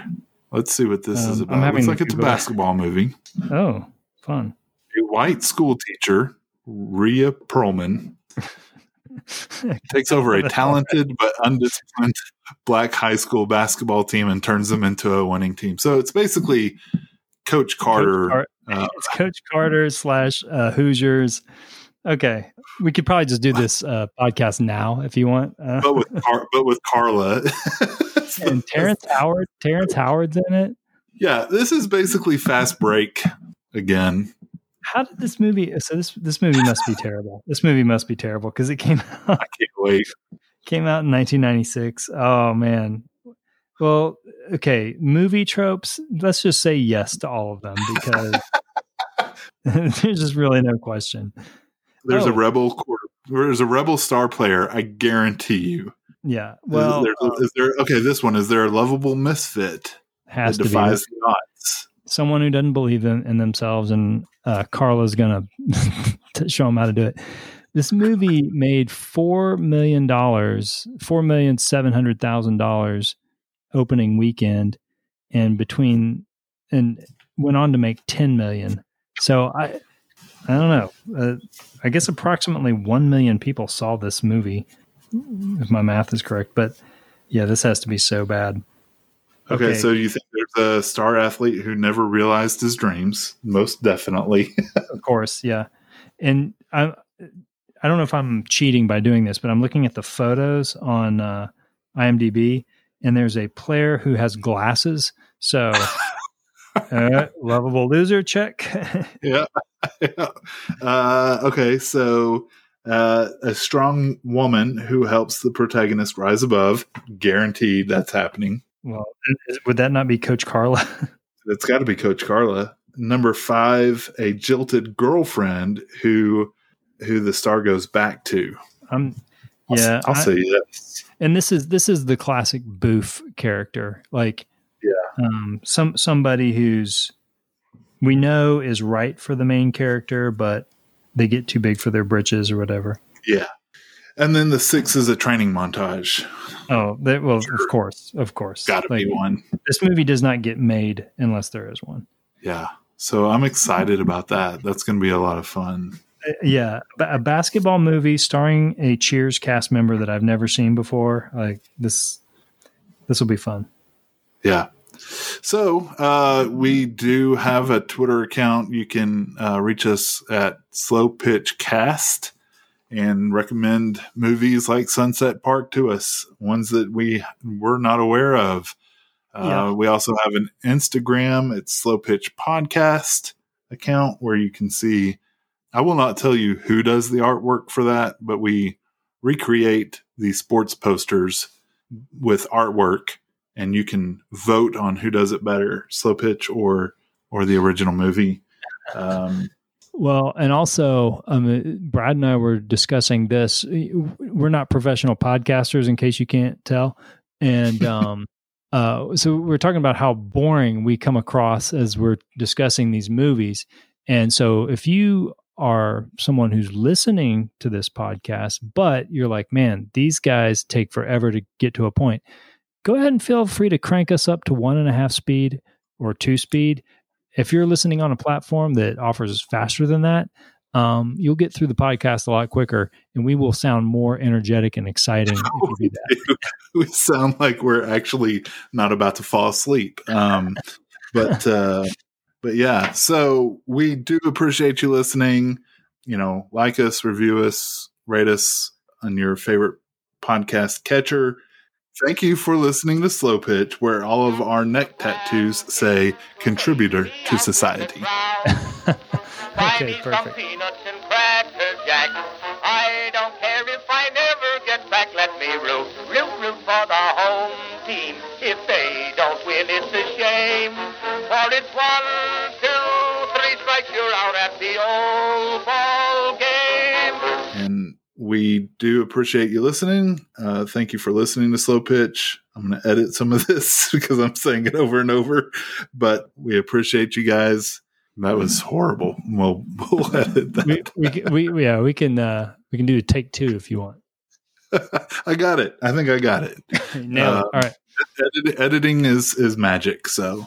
Let's see what this Um, is about. Looks like it's a Google basketball movie. Oh, fun. A white school teacher, Rhea Perlman, takes over a talented but undisciplined black high school basketball team and turns them into a winning team. So it's basically Coach Carter. Coach uh, It's Coach Carter slash uh, Hoosiers. Okay, we could probably just do this uh, podcast now if you want. Uh, but with Car- but with Carla. and Terrence Howard, Terrence Howard's in it. yeah, this is basically fast break again. How did this movie? So this this movie must be terrible. This movie must be terrible because it came out I can't wait. came out in 1996. Oh man. Well, okay, movie tropes. Let's just say yes to all of them because there's just really no question. There's Oh. a rebel quarter, there's a rebel star player, I guarantee you. Yeah. Well, there- uh, is there okay, this one is there a lovable misfit has that to be defies the odds? Someone who doesn't believe in, in themselves, and uh, Carla's gonna show them how to do it. This movie made four million dollars, four million seven hundred thousand dollars opening weekend, and between and went on to make ten million. So I I don't know. Uh, I guess approximately one million people saw this movie, if my math is correct. But yeah, this has to be so bad. Okay, Okay. so you think there's a star athlete who never realized his dreams? Most definitely. Of course, yeah. And I, I don't know if I'm cheating by doing this, but I'm looking at the photos on uh, IMDb, and there's a player who has glasses. So, uh, lovable loser check. yeah. uh, okay, so uh, a strong woman who helps the protagonist rise above. Guaranteed that's happening. Well, would that not be Coach Carla? It's got to be Coach Carla. Number five, a jilted girlfriend who who the star goes back to. I'm, I'll, yeah, I'll I- say yes. and this is this is the classic boof character like Yeah. um some somebody who's we know is right for the main character but they get too big for their britches or whatever Yeah. And then the six is a training montage. oh they, well of course of course Got to Like, be one. this movie does not get made unless there is one Yeah. So I'm excited about that. That's going to be a lot of fun. Uh, yeah a basketball movie starring a cheers cast member that i've never seen before like this this will be fun Yeah. So uh, we do have a Twitter account. You can uh, reach us at Slow Pitch Cast and recommend movies like Sunset Park to us, ones that we were not aware of. Uh, We also have an Instagram. It's Slow Pitch Podcast account where you can see. I will not tell you who does the artwork for that, but we recreate the sports posters with artwork and you can vote on who does it better, slow pitch or or the original movie. Um, Well, and also, um, Brad and I were discussing this. We're not professional podcasters, in case you can't tell, and um, uh, so we're talking about how boring we come across as we're discussing these movies. And so, if you are someone who's listening to this podcast, but you're like, man, these guys take forever to get to a point, go ahead and feel free to crank us up to one and a half speed or two speed if you're listening on a platform that offers faster than that, um, you'll get through the podcast a lot quicker, and we will sound more energetic and exciting that. we sound like we're actually not about to fall asleep. Um, but uh, but yeah, so we do appreciate you listening. You know, like us, review us, rate us on your favorite podcast catcher. Thank you for listening to Slow Pitch, where all of our neck tattoos say contributor to society. Okay, perfect. We do appreciate you listening. Uh, thank you for listening to Slow Pitch. I'm going to edit some of this because I'm saying it over and over, but we appreciate you guys. That was horrible. We'll, we'll edit that. we, can- we, yeah, we can, uh, we can do a take two if you want. I got it. I think I got it. Nail it. Uh, All right. Edit, editing is is magic. So